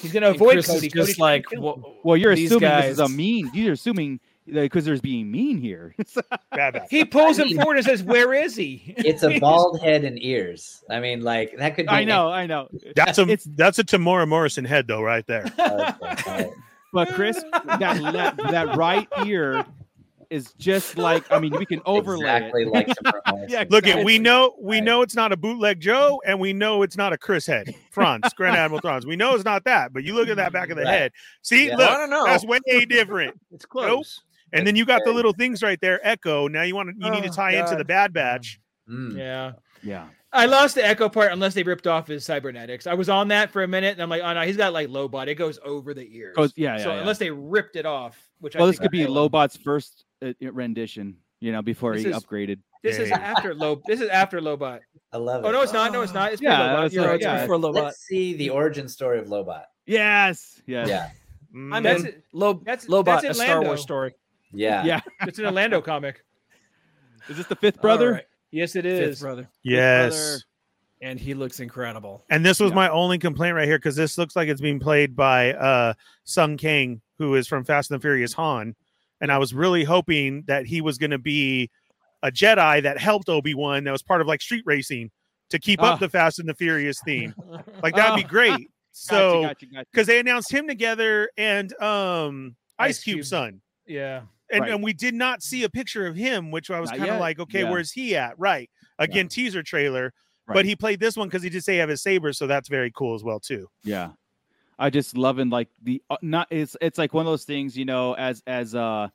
He's gonna avoid Chris Cody. Cody just should like, kill him. "Wha- Well, you're these assuming this is a mean. You're assuming because there's being mean here. Bad, bad. he pulls him forward and says, "Where is he?" It's a bald head and ears. I mean, like that could. Be I know, I know. That's a It's- that's a Temuera Morrison head though, right there. Okay, all right. But Chris, that le- that right ear is just like I mean we can overlay exactly it. like Temuera Morrison. Yeah, Look at we know we Right. know it's not a bootleg Joe, and we know it's not a Chris head. Thrawn, Grand Admiral Thrawn. We know it's not that, but you look at that back of the Right. head. See, Yeah. look, I don't know. that's way different. It's close. Nope. And then you got the little things right there, Echo. Now you want to you need to Oh, tie into the Bad Batch. Mm. yeah. Yeah. I lost the echo part unless they ripped off his cybernetics. I was on that for a minute, and I'm like, oh no, he's got like Lobot. It goes over the ears. Goes- yeah, yeah, So yeah. unless they ripped it off, which Well, I this could be. Lobot's first uh, rendition. You know, before This he is- upgraded. This is Yeah. after low. This is after Lobot. I love it. Oh no, it's not. No, it's not. It's Yeah, yeah, that's You're right, right. yeah. before Lobot. Let's see the origin story of Lobot. Yes. Yes. Yeah, Mm, I'm That's in. it. Lob- That's- Lobot, that's a in Star Wars story. yeah, Yeah. It's an Orlando comic. Is this the fifth brother? All right. Yes, it is, Fifth brother, yes. brother. and he looks incredible. And this was Yeah. my only complaint right here because this looks like it's being played by uh Sung Kang, who is from Fast and the Furious Han. And I was really hoping that he was going to be a Jedi that helped Obi Wan, that was part of like street racing to keep Ah. up the Fast and the Furious theme. Like that'd be Oh. great. So gotcha, gotcha, gotcha. because they announced him together and um Ice, Ice Cube Cube. son. Yeah. And, Right. and we did not see a picture of him, which I was kind of like, okay, Yeah. where's he at? Right. Again, teaser trailer. Right. But he played this one because he did say he have his saber, so that's very cool as well too. Yeah. I just loving like the uh, not it's it's like one of those things, you know, as as uh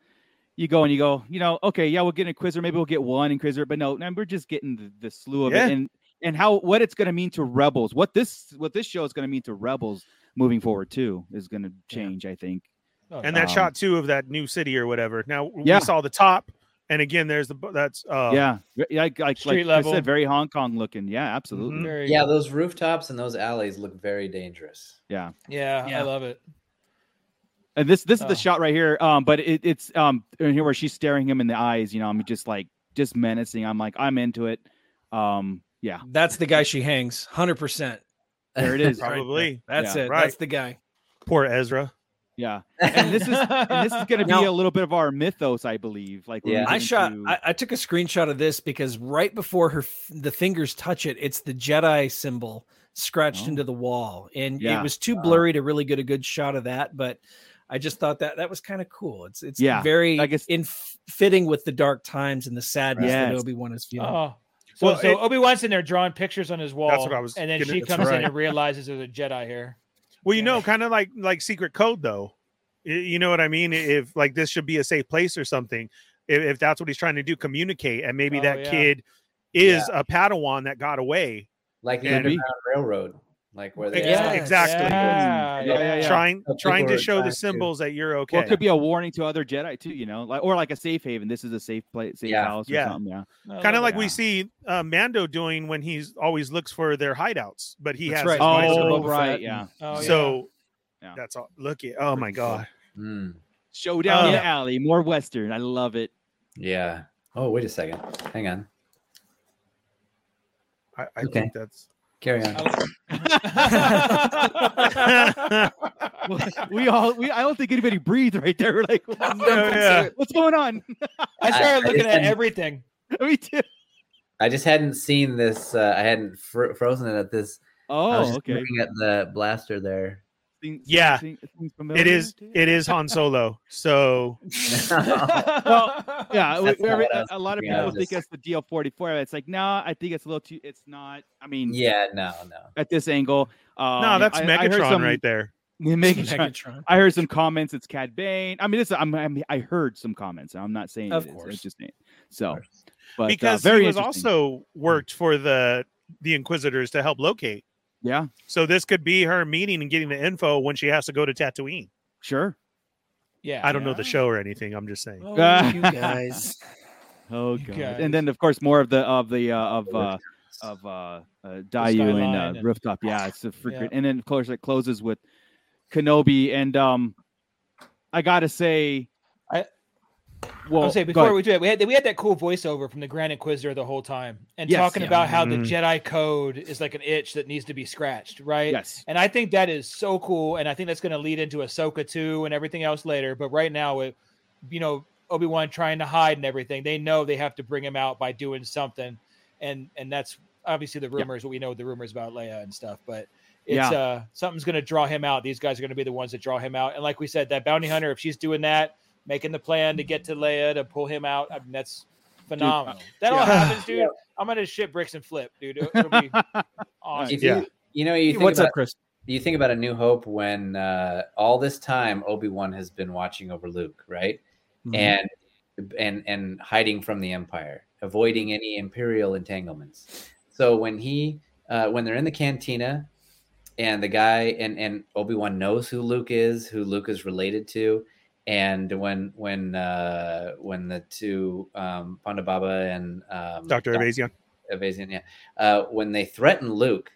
you go and you go, you know, okay, yeah, we'll get an Inquisitor, maybe we'll get one Inquisitor, but no, no we're just getting the, the slew of Yeah. it and and how what it's gonna mean to rebels, what this what this show is gonna mean to rebels moving forward too is gonna change, I think. Oh, and that Um, shot too of that new city or whatever. Now Yeah. we saw the top, and again, there's the that's uh, yeah. Yeah, like like, Street like I said, very Hong Kong looking. Yeah, absolutely. Mhm. Very yeah. Those rooftops and those alleys look very dangerous. Yeah. Yeah, Yeah. I love it. And this this is Oh. the shot right here. Um, but it, it's um in here where she's staring him in the eyes. You know, I'm just like just menacing. I'm like I'm into it. Um, yeah, That's the guy she hangs. Hundred percent. there it is. probably That's Yeah. it. Right. That's the guy. poor Ezra. Yeah, and this is and this is going to be Now- a little bit of our mythos, I believe. Like, Yeah. I shot. to- I, I took a screenshot of this because right before her f- the fingers touch it, it's the Jedi symbol scratched Oh. into the wall, and Yeah. it was too blurry to really get a good shot of that. But I just thought that that was kind of cool. It's it's Yeah, very I guess- in fitting with the dark times and the sadness that Yes. Obi Wan is feeling. Oh. So, Well, so Obi Wan's in there drawing pictures on his wall. That's what I was And then gonna- she comes right. in and realizes there's a Jedi here. Well, you Yeah. know, kind of like like secret code though. You know what I mean? If like this should be a safe place or something, if, if that's what he's trying to do, communicate, and maybe Oh, that yeah. kid is a Padawan that got away, Like the And- Underground Railroad, like where they Yeah, exactly. Yeah, Yeah, yeah, yeah. trying People trying to show the trying to- symbols that you're okay. Or it could be a warning to other Jedi too, you know, like or like a safe haven. This is a safe place, safe Yeah. house or Yeah. something. Yeah, I kind of like it. we see uh, Mando doing when he's always looks for their hideouts, but he That's has right. Oh, visor Boba open. right, yeah. Oh, yeah. so Yeah. that's all. Look at oh my god, Mm, Showdown in Uh, the alley, more Western. I love it. yeah. Oh, wait a second. Hang on. I, I Okay. think that's Carry on. we all we I don't think anybody breathed right there. We're like, yeah. what's going on? I started I looking at everything. Me too. I just hadn't seen this. Uh, I hadn't fr- frozen it at this. I was Oh, just okay. looking at the blaster there. Seems- Yeah. seems- seems it familiar is to you? it is Han Solo. So Well, yeah, we- we- not what I a, a lot of people was think just- it's the DL44. It's like, no, I think it's a little too. It's not. I mean, yeah, no, no. at this angle, um, no, that's I, I heard Megatron some, right there. Megatron. Megatron. I heard some comments. It's Cad Bane. I mean, it's I'm, I'm I heard some comments. I'm not saying Of it is. course. It's just saying. So, but because uh, very he was also worked for the the Inquisitors to help locate. Yeah, So this could be her meeting and getting the info when she has to go to Tatooine. sure. yeah. I don't know the show or anything. I'm just saying. Oh, you guys. Oh god. guys. And then of course more of the of the uh, of uh of uh, uh Daiyu and uh, and- rooftop. Yeah, it's a freaking. Yeah. And then of course it closes with Kenobi and um, I gotta say, I- well, I'll say before we do it, we had we had that cool voiceover from the Grand Inquisitor the whole time, and Yes, talking yeah. about how the Mhm. Jedi code is like an itch that needs to be scratched, right? yes, And I think that is so cool, and I think that's going to lead into Ahsoka too and everything else later. But right now, with you know Obi Wan trying to hide and everything, they know they have to bring him out by doing something, and and that's obviously the rumors. What we know the rumors about Leia and stuff, but it's Yeah. uh something's going to draw him out. These guys are going to be the ones that draw him out. And like we said, that bounty hunter, if she's doing that, making the plan to get to Leia to pull him out, I mean that's phenomenal. that all yeah. happens, dude. I'm gonna ship bricks and flip, dude. It'll, it'll be awesome. If Yeah. you, you know, you think What's about, up, Chris? you think about a New Hope when uh, all this time Obi Wan has been watching over Luke, right? Mm-hmm. And and and hiding from the Empire, avoiding any Imperial entanglements. So when he uh, when they're in the cantina, and the guy and and Obi Wan knows who Luke is, who Luke is related to, and when when uh when the two um Ponda Baba and um Dr. Doc- Evazan. Evazan, yeah. Uh, when they threaten Luke,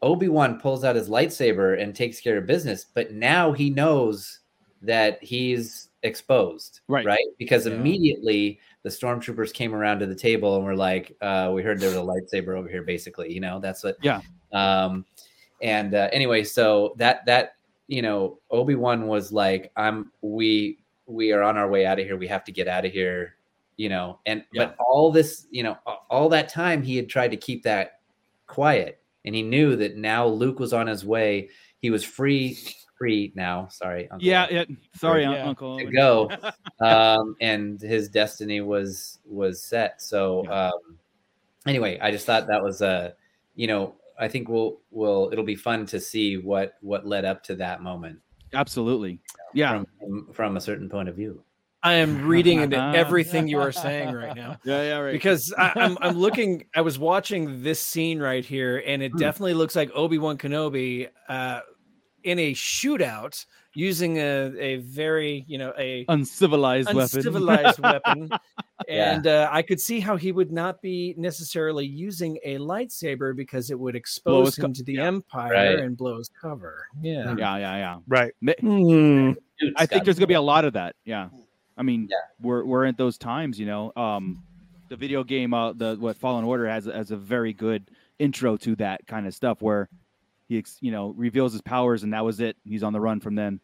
Obi Wan pulls out his lightsaber and takes care of business. But now he knows that he's exposed, Right. Right, because Yeah. immediately the stormtroopers came around to the table and were like, uh, "We heard there was a lightsaber over here." Basically, you know, that's what. Yeah. Um, and uh, anyway, so that that you know, Obi Wan was like, "I'm we we are on our way out of here. We have to get out of here." You know, and but all this, you know, all that time he had tried to keep that quiet, and he knew that now Luke was on his way. He was free, free now. Sorry, Uncle Yeah, yeah. Sorry, Yeah. Uncle. to go, um, and his destiny was was set. So, um, anyway, I just thought that was a, you know, I think we'll we'll it'll be fun to see what what led up to that moment Absolutely. Yeah. from from a certain point of view. I am reading into everything you are saying right now. Yeah, yeah, right. because I, I'm I'm looking. I was watching this scene right here, and it Hmm. definitely looks like Obi Wan Kenobi uh, in a shootout using a a very you know a uncivilized weapon. uncivilized weapon, Yeah. and uh, I could see how he would not be necessarily using a lightsaber because it would expose his co- him to the Empire Right. and blow his cover. Yeah. yeah, yeah, yeah. Right. Ma- Hmm. I think there's gonna be a lot of that. Yeah. I mean, Yeah. we're we're at those times, you know. Um, the video game, uh, the what Fallen Order has has a very good intro to that kind of stuff where he, you know, reveals his powers and that was it. He's on the run from then,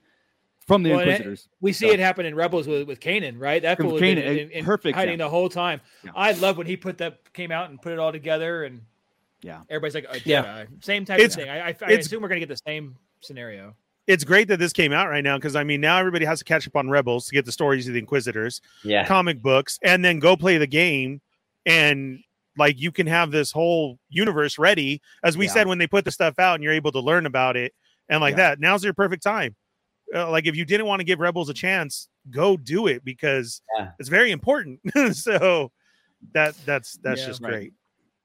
from the Well, and it- Inquisitors. We see So- it happen in Rebels with, with Kanan, right? That With fool Kanan, a in, in perfect hiding example. the whole time. Yeah. I love when he put that came out and put it all together, and Yeah. everybody's like, a Yeah. Jedi. same type It's- of thing. I, I, I assume we're gonna get the same scenario. It's great that this came out right now because I mean now everybody has to catch up on Rebels to get the stories of the Inquisitors, yeah, comic books, and then go play the game, and like you can have this whole universe ready. As we Yeah. said when they put the stuff out, and you're able to learn about it, and like Yeah. that. Now's your perfect time. Uh, like if you didn't want to give Rebels a chance, go do it because Yeah. it's very important. so that that's that's Yeah. just Right. great.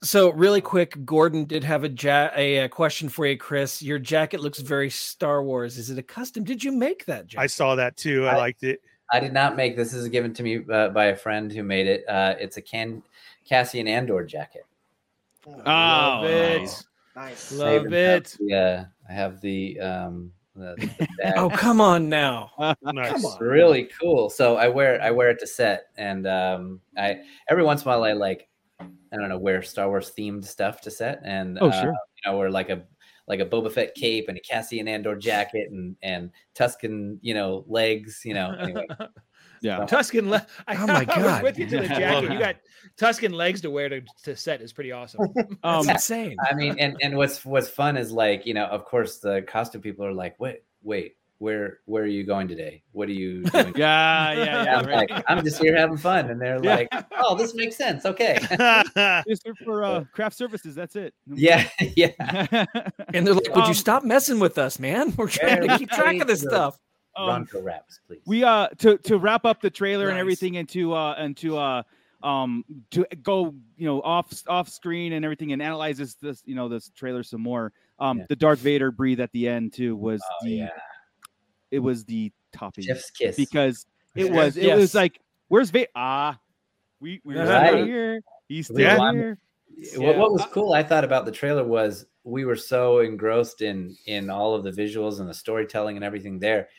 So really quick, Gordon did have a, ja- a, uh question for you, Chris. Your jacket looks very Star Wars. Is it a custom? Did you make that jacket? I saw that too. I, I- liked it. I did not make this. This is given to me uh, by a friend who made it. Uh, it's a Can Cassian Andor jacket. Oh, love it. nice. Nice. Love even it. the, uh, I have the um the, the oh, come on now. Nice. Come on. really cool. So I wear I wear it to set, and um, I every once in a while I like I don't know wear Star Wars themed stuff to set, and Oh, uh, sure. you know wear like a like a Boba Fett cape and a Cassian Andor jacket and and Tusken you know legs. You know anyway. Yeah. Tusken. Le- I, Oh my I was God. with you to the jacket. You got Tusken legs to wear to, to set is pretty awesome. That's Um, insane. I mean, and and what's what's fun is like you know, of course, the costume people are like, wait, wait, where where are you going today? What are you doing? yeah, yeah, yeah. I'm right. like, I'm just here having fun, and they're Yeah. like, oh, this makes sense. Okay, Just for uh, craft services. That's it. yeah, yeah. And they're like, would Um, you stop messing with us, man? We're trying to keep track of this Very stuff. Um, Ronco wraps, please. we uh to to wrap up the trailer and everything and to uh and to uh um to go you know off off screen and everything and analyze this this you know this trailer some more um Yeah. the darth vader breathe at the end too was oh the yeah, it was the topping Jeff's kiss. because it was it Yes. was like where's vader ah we we're Right. still here he's still Yeah. here what, what was cool I thought about the trailer was we were so engrossed in in all of the visuals and the storytelling and everything there.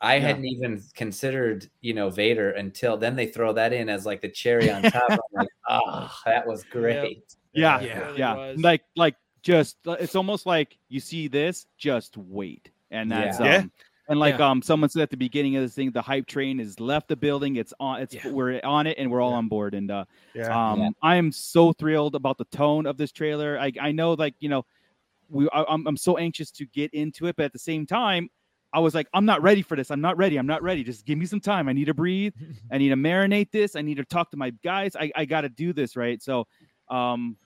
I Yeah. hadn't even considered, you know, Vader until then they throw that in as like the cherry on top. I'm like, oh, that was great. yeah It yeah, really yeah. like like just it's almost like you see this just wait and that's Yeah. um and like Yeah. um someone said at the beginning of this thing the hype train has left the building. It's on it's Yeah. we're on it and we're all on board. And uh yeah. um Yeah. i am so thrilled about the tone of this trailer. I i know like you know we I, I'm, I'm so anxious to get into it but at the same time i was like i'm not ready for this. I'm not ready. I'm not ready. Just give me some time. I need to breathe. I need to marinate this. I need to talk to my guys. I, I got to do this right? So um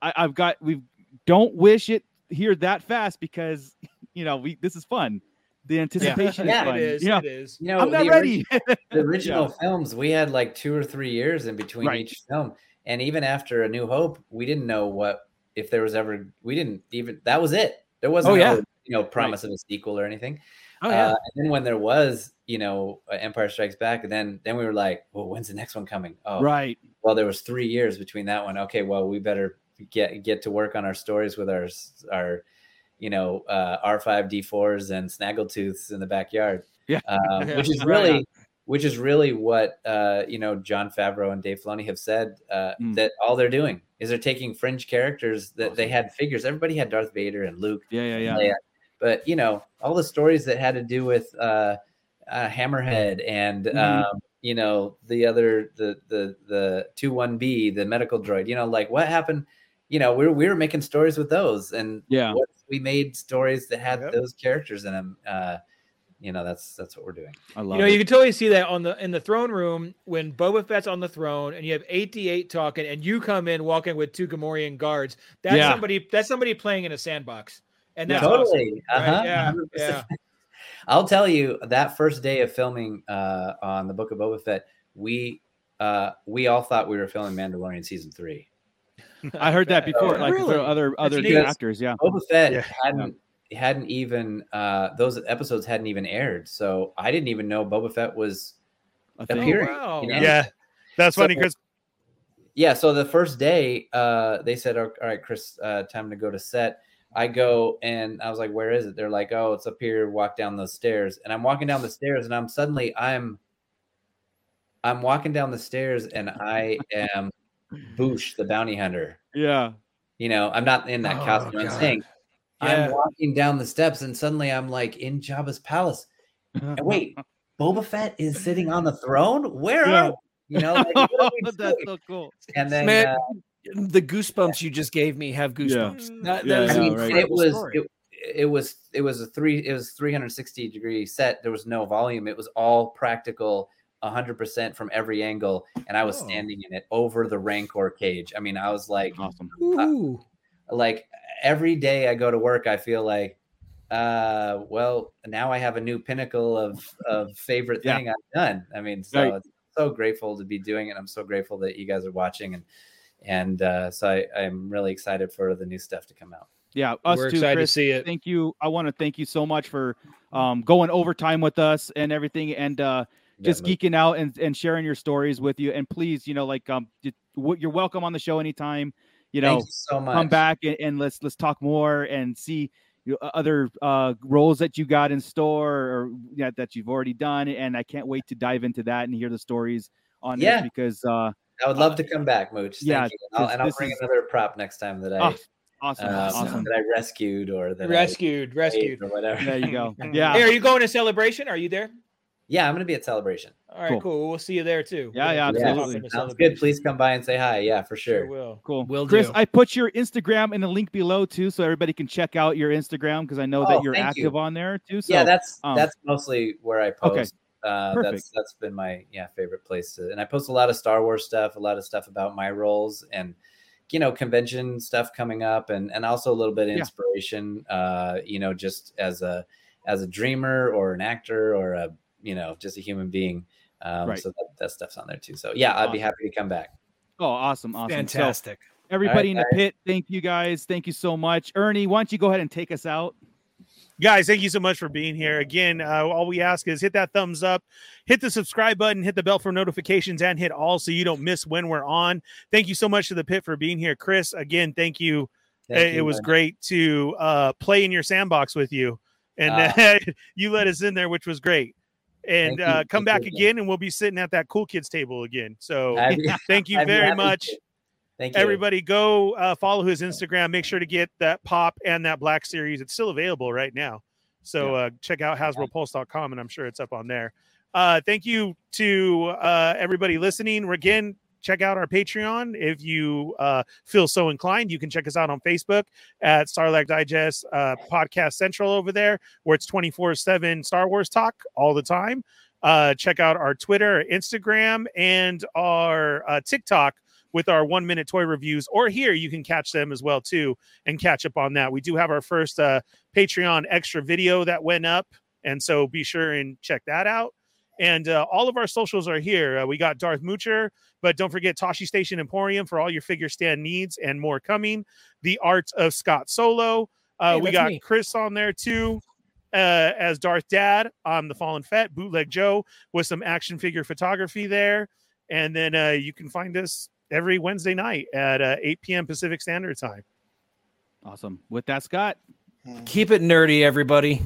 I, i've got we don't wish it here that fast because you know we this is fun the anticipation Yeah, is fun it is. you know, It is. You know, i'm not the ready the original films we had like two or three years in between Right. each film and even after a new hope we didn't know what if there was ever we didn't even that was it there wasn't Oh, yeah. no, you know promise of a sequel or anything Oh yeah. Uh, and then when there was, you know, uh, Empire Strikes Back, then then we were like, well, when's the next one coming? Oh, Right. well, there was three years between that one. Okay, well, we better get get to work on our stories with our our, you know, uh, R five D fours and snaggletooths in the backyard. Yeah. um, which is Right. really which is really what uh, you know Jon Favreau and Dave Filoni have said uh, Mm. that all they're doing is they're taking fringe characters that they had figures. Everybody had Darth Vader and Luke, Yeah, yeah, yeah. Leia. But you know, all the stories that had to do with uh, uh, Hammerhead and Mhm. um, you know the other the the the two one B the medical droid. You know, like what happened. You know, we were we were making stories with those, and Yeah. we made stories that had Yep. those characters in them. Uh, you know, that's that's what we're doing. I love You know, it. you can totally see that on the in the throne room when Boba Fett's on the throne and you have 88 talking and you come in walking with two Gamorrean guards. That's Yeah. somebody that's somebody playing in a sandbox. And that's totally. awesome, right? Uh-huh. Yeah, 100%. yeah. I'll tell you that first day of filming uh, on the Book of Boba Fett, we uh, we all thought we were filming Mandalorian season three. I heard that before, like Really? other other actors. Yeah. Boba Fett Yeah. hadn't hadn't even uh, those episodes hadn't even aired, so I didn't even know Boba Fett was A thing. appearing. wow. in Yeah, that's So- funny because yeah so the first day uh they said all right chris uh time to go to set i go and i was like where is it they're like oh it's up here walk down those stairs and i'm walking down the stairs and i'm suddenly i'm i'm walking down the stairs and i am Boushh the bounty hunter Yeah. you know i'm not in that Oh, costume i'm saying Yeah. i'm walking down the steps and suddenly i'm like in jabba's palace and wait boba fett is sitting on the throne where Yeah. are you know like, what That's doing? so cool. and then Man, uh, the goosebumps you just gave me have goosebumps. That, Yeah, that is I I an mean, right. it was it, it was it was a three it was 360 degree set. There was no volume. It was all practical, 100 percent from every angle, and I was Oh. standing in it over the Rancor cage. I mean, I was like, Awesome. Ooh. like every day I go to work, I feel like, uh, well, now I have a new pinnacle of of favorite Yeah. thing I've done. I mean, so Right. it's so grateful to be doing it. I'm so grateful that you guys are watching and. And uh, so I, I'm really excited for the new stuff to come out. Yeah, us We're too, excited Chris. to see it. Thank you. I want to thank you so much for um, going overtime with us and everything, and uh, just Yeah, geeking out and, and sharing your stories with you. And please, you know, like um, you- w- you're welcome on the show anytime. You know, Thank you so much. come back and, and let's let's talk more and see you know, other uh, roles that you got in store or yeah, that you've already done. And I can't wait to dive into that and hear the stories on Yeah. this because uh, I would love to come back, Mooch. Thank yeah, you. And I'll, and I'll bring is- another prop next time that I oh, awesome, um, awesome. that I rescued or that Rescued, I rescued. or whatever. There you go. Yeah, Hey, are you going to celebration? Are you there? Yeah, I'm gonna be at celebration. All right, Cool. cool. We'll see you there too. Yeah, yeah, We'll Yeah, hop absolutely. sounds good. Please come by and say hi. Yeah, for Sure sure. will. Cool. Will Chris, do. I put your Instagram in the link below too, so everybody can check out your Instagram because I know that Oh, you're active you. on there too. So yeah, that's um, that's mostly where I okay. post. Uh, Perfect. that's that's been my yeah favorite place to, and I post a lot of Star Wars stuff, a lot of stuff about my roles, and you know convention stuff coming up, and and also a little bit of Yeah. inspiration. Uh, you know, just as a as a dreamer or an actor or a you know just a human being. Um, Right. So that, that stuff's on there too. So yeah, I'd be happy to come back. oh, awesome, awesome. So, Fantastic. everybody in the guys. pit, thank you guys. Thank you so much. Ernie, why don't you go ahead and take us out? guys thank you so much for being here again uh, all we ask is hit that thumbs up hit the subscribe button hit the bell for notifications and hit all so you don't miss when we're on thank you so much to the pit for being here chris again thank you Thank it, you, was man. great to uh, play in your sandbox with you and Ah. you let us in there which was great and uh, come back again and we'll be sitting at that cool kids table again. So thank you very much. Thank you. everybody go uh, follow his instagram. Make sure to get that pop and that black series. It's still available right now. So uh, check out hasbropulse.com and i'm sure it's up on there. Uh, thank you to uh, everybody listening. Again check out our patreon. If you uh, feel so inclined you can check us out on facebook at Sarlacc Digest uh, podcast central over there where it's 24-7 star wars talk all the time. Uh, check out our twitter instagram and our uh, tiktok with our one minute toy reviews or here you can catch them as well too and catch up on that. We do have our first uh, patreon extra video that went up and so be sure and check that out and uh, all of our socials are here uh, we got darth moocher but don't forget Tosche Station Emporium for all your figure stand needs and more coming. The Art of Scott Solo. Uh, Hey, we got me. Chris on there too. uh, as Darth Dad. I'm the Fallen Fett, Bootleg Joe, with some action figure photography there. And then uh, you can find us every Wednesday night at uh, 8 p.m. Pacific Standard Time. Awesome. With that, Scott. Keep it nerdy, everybody.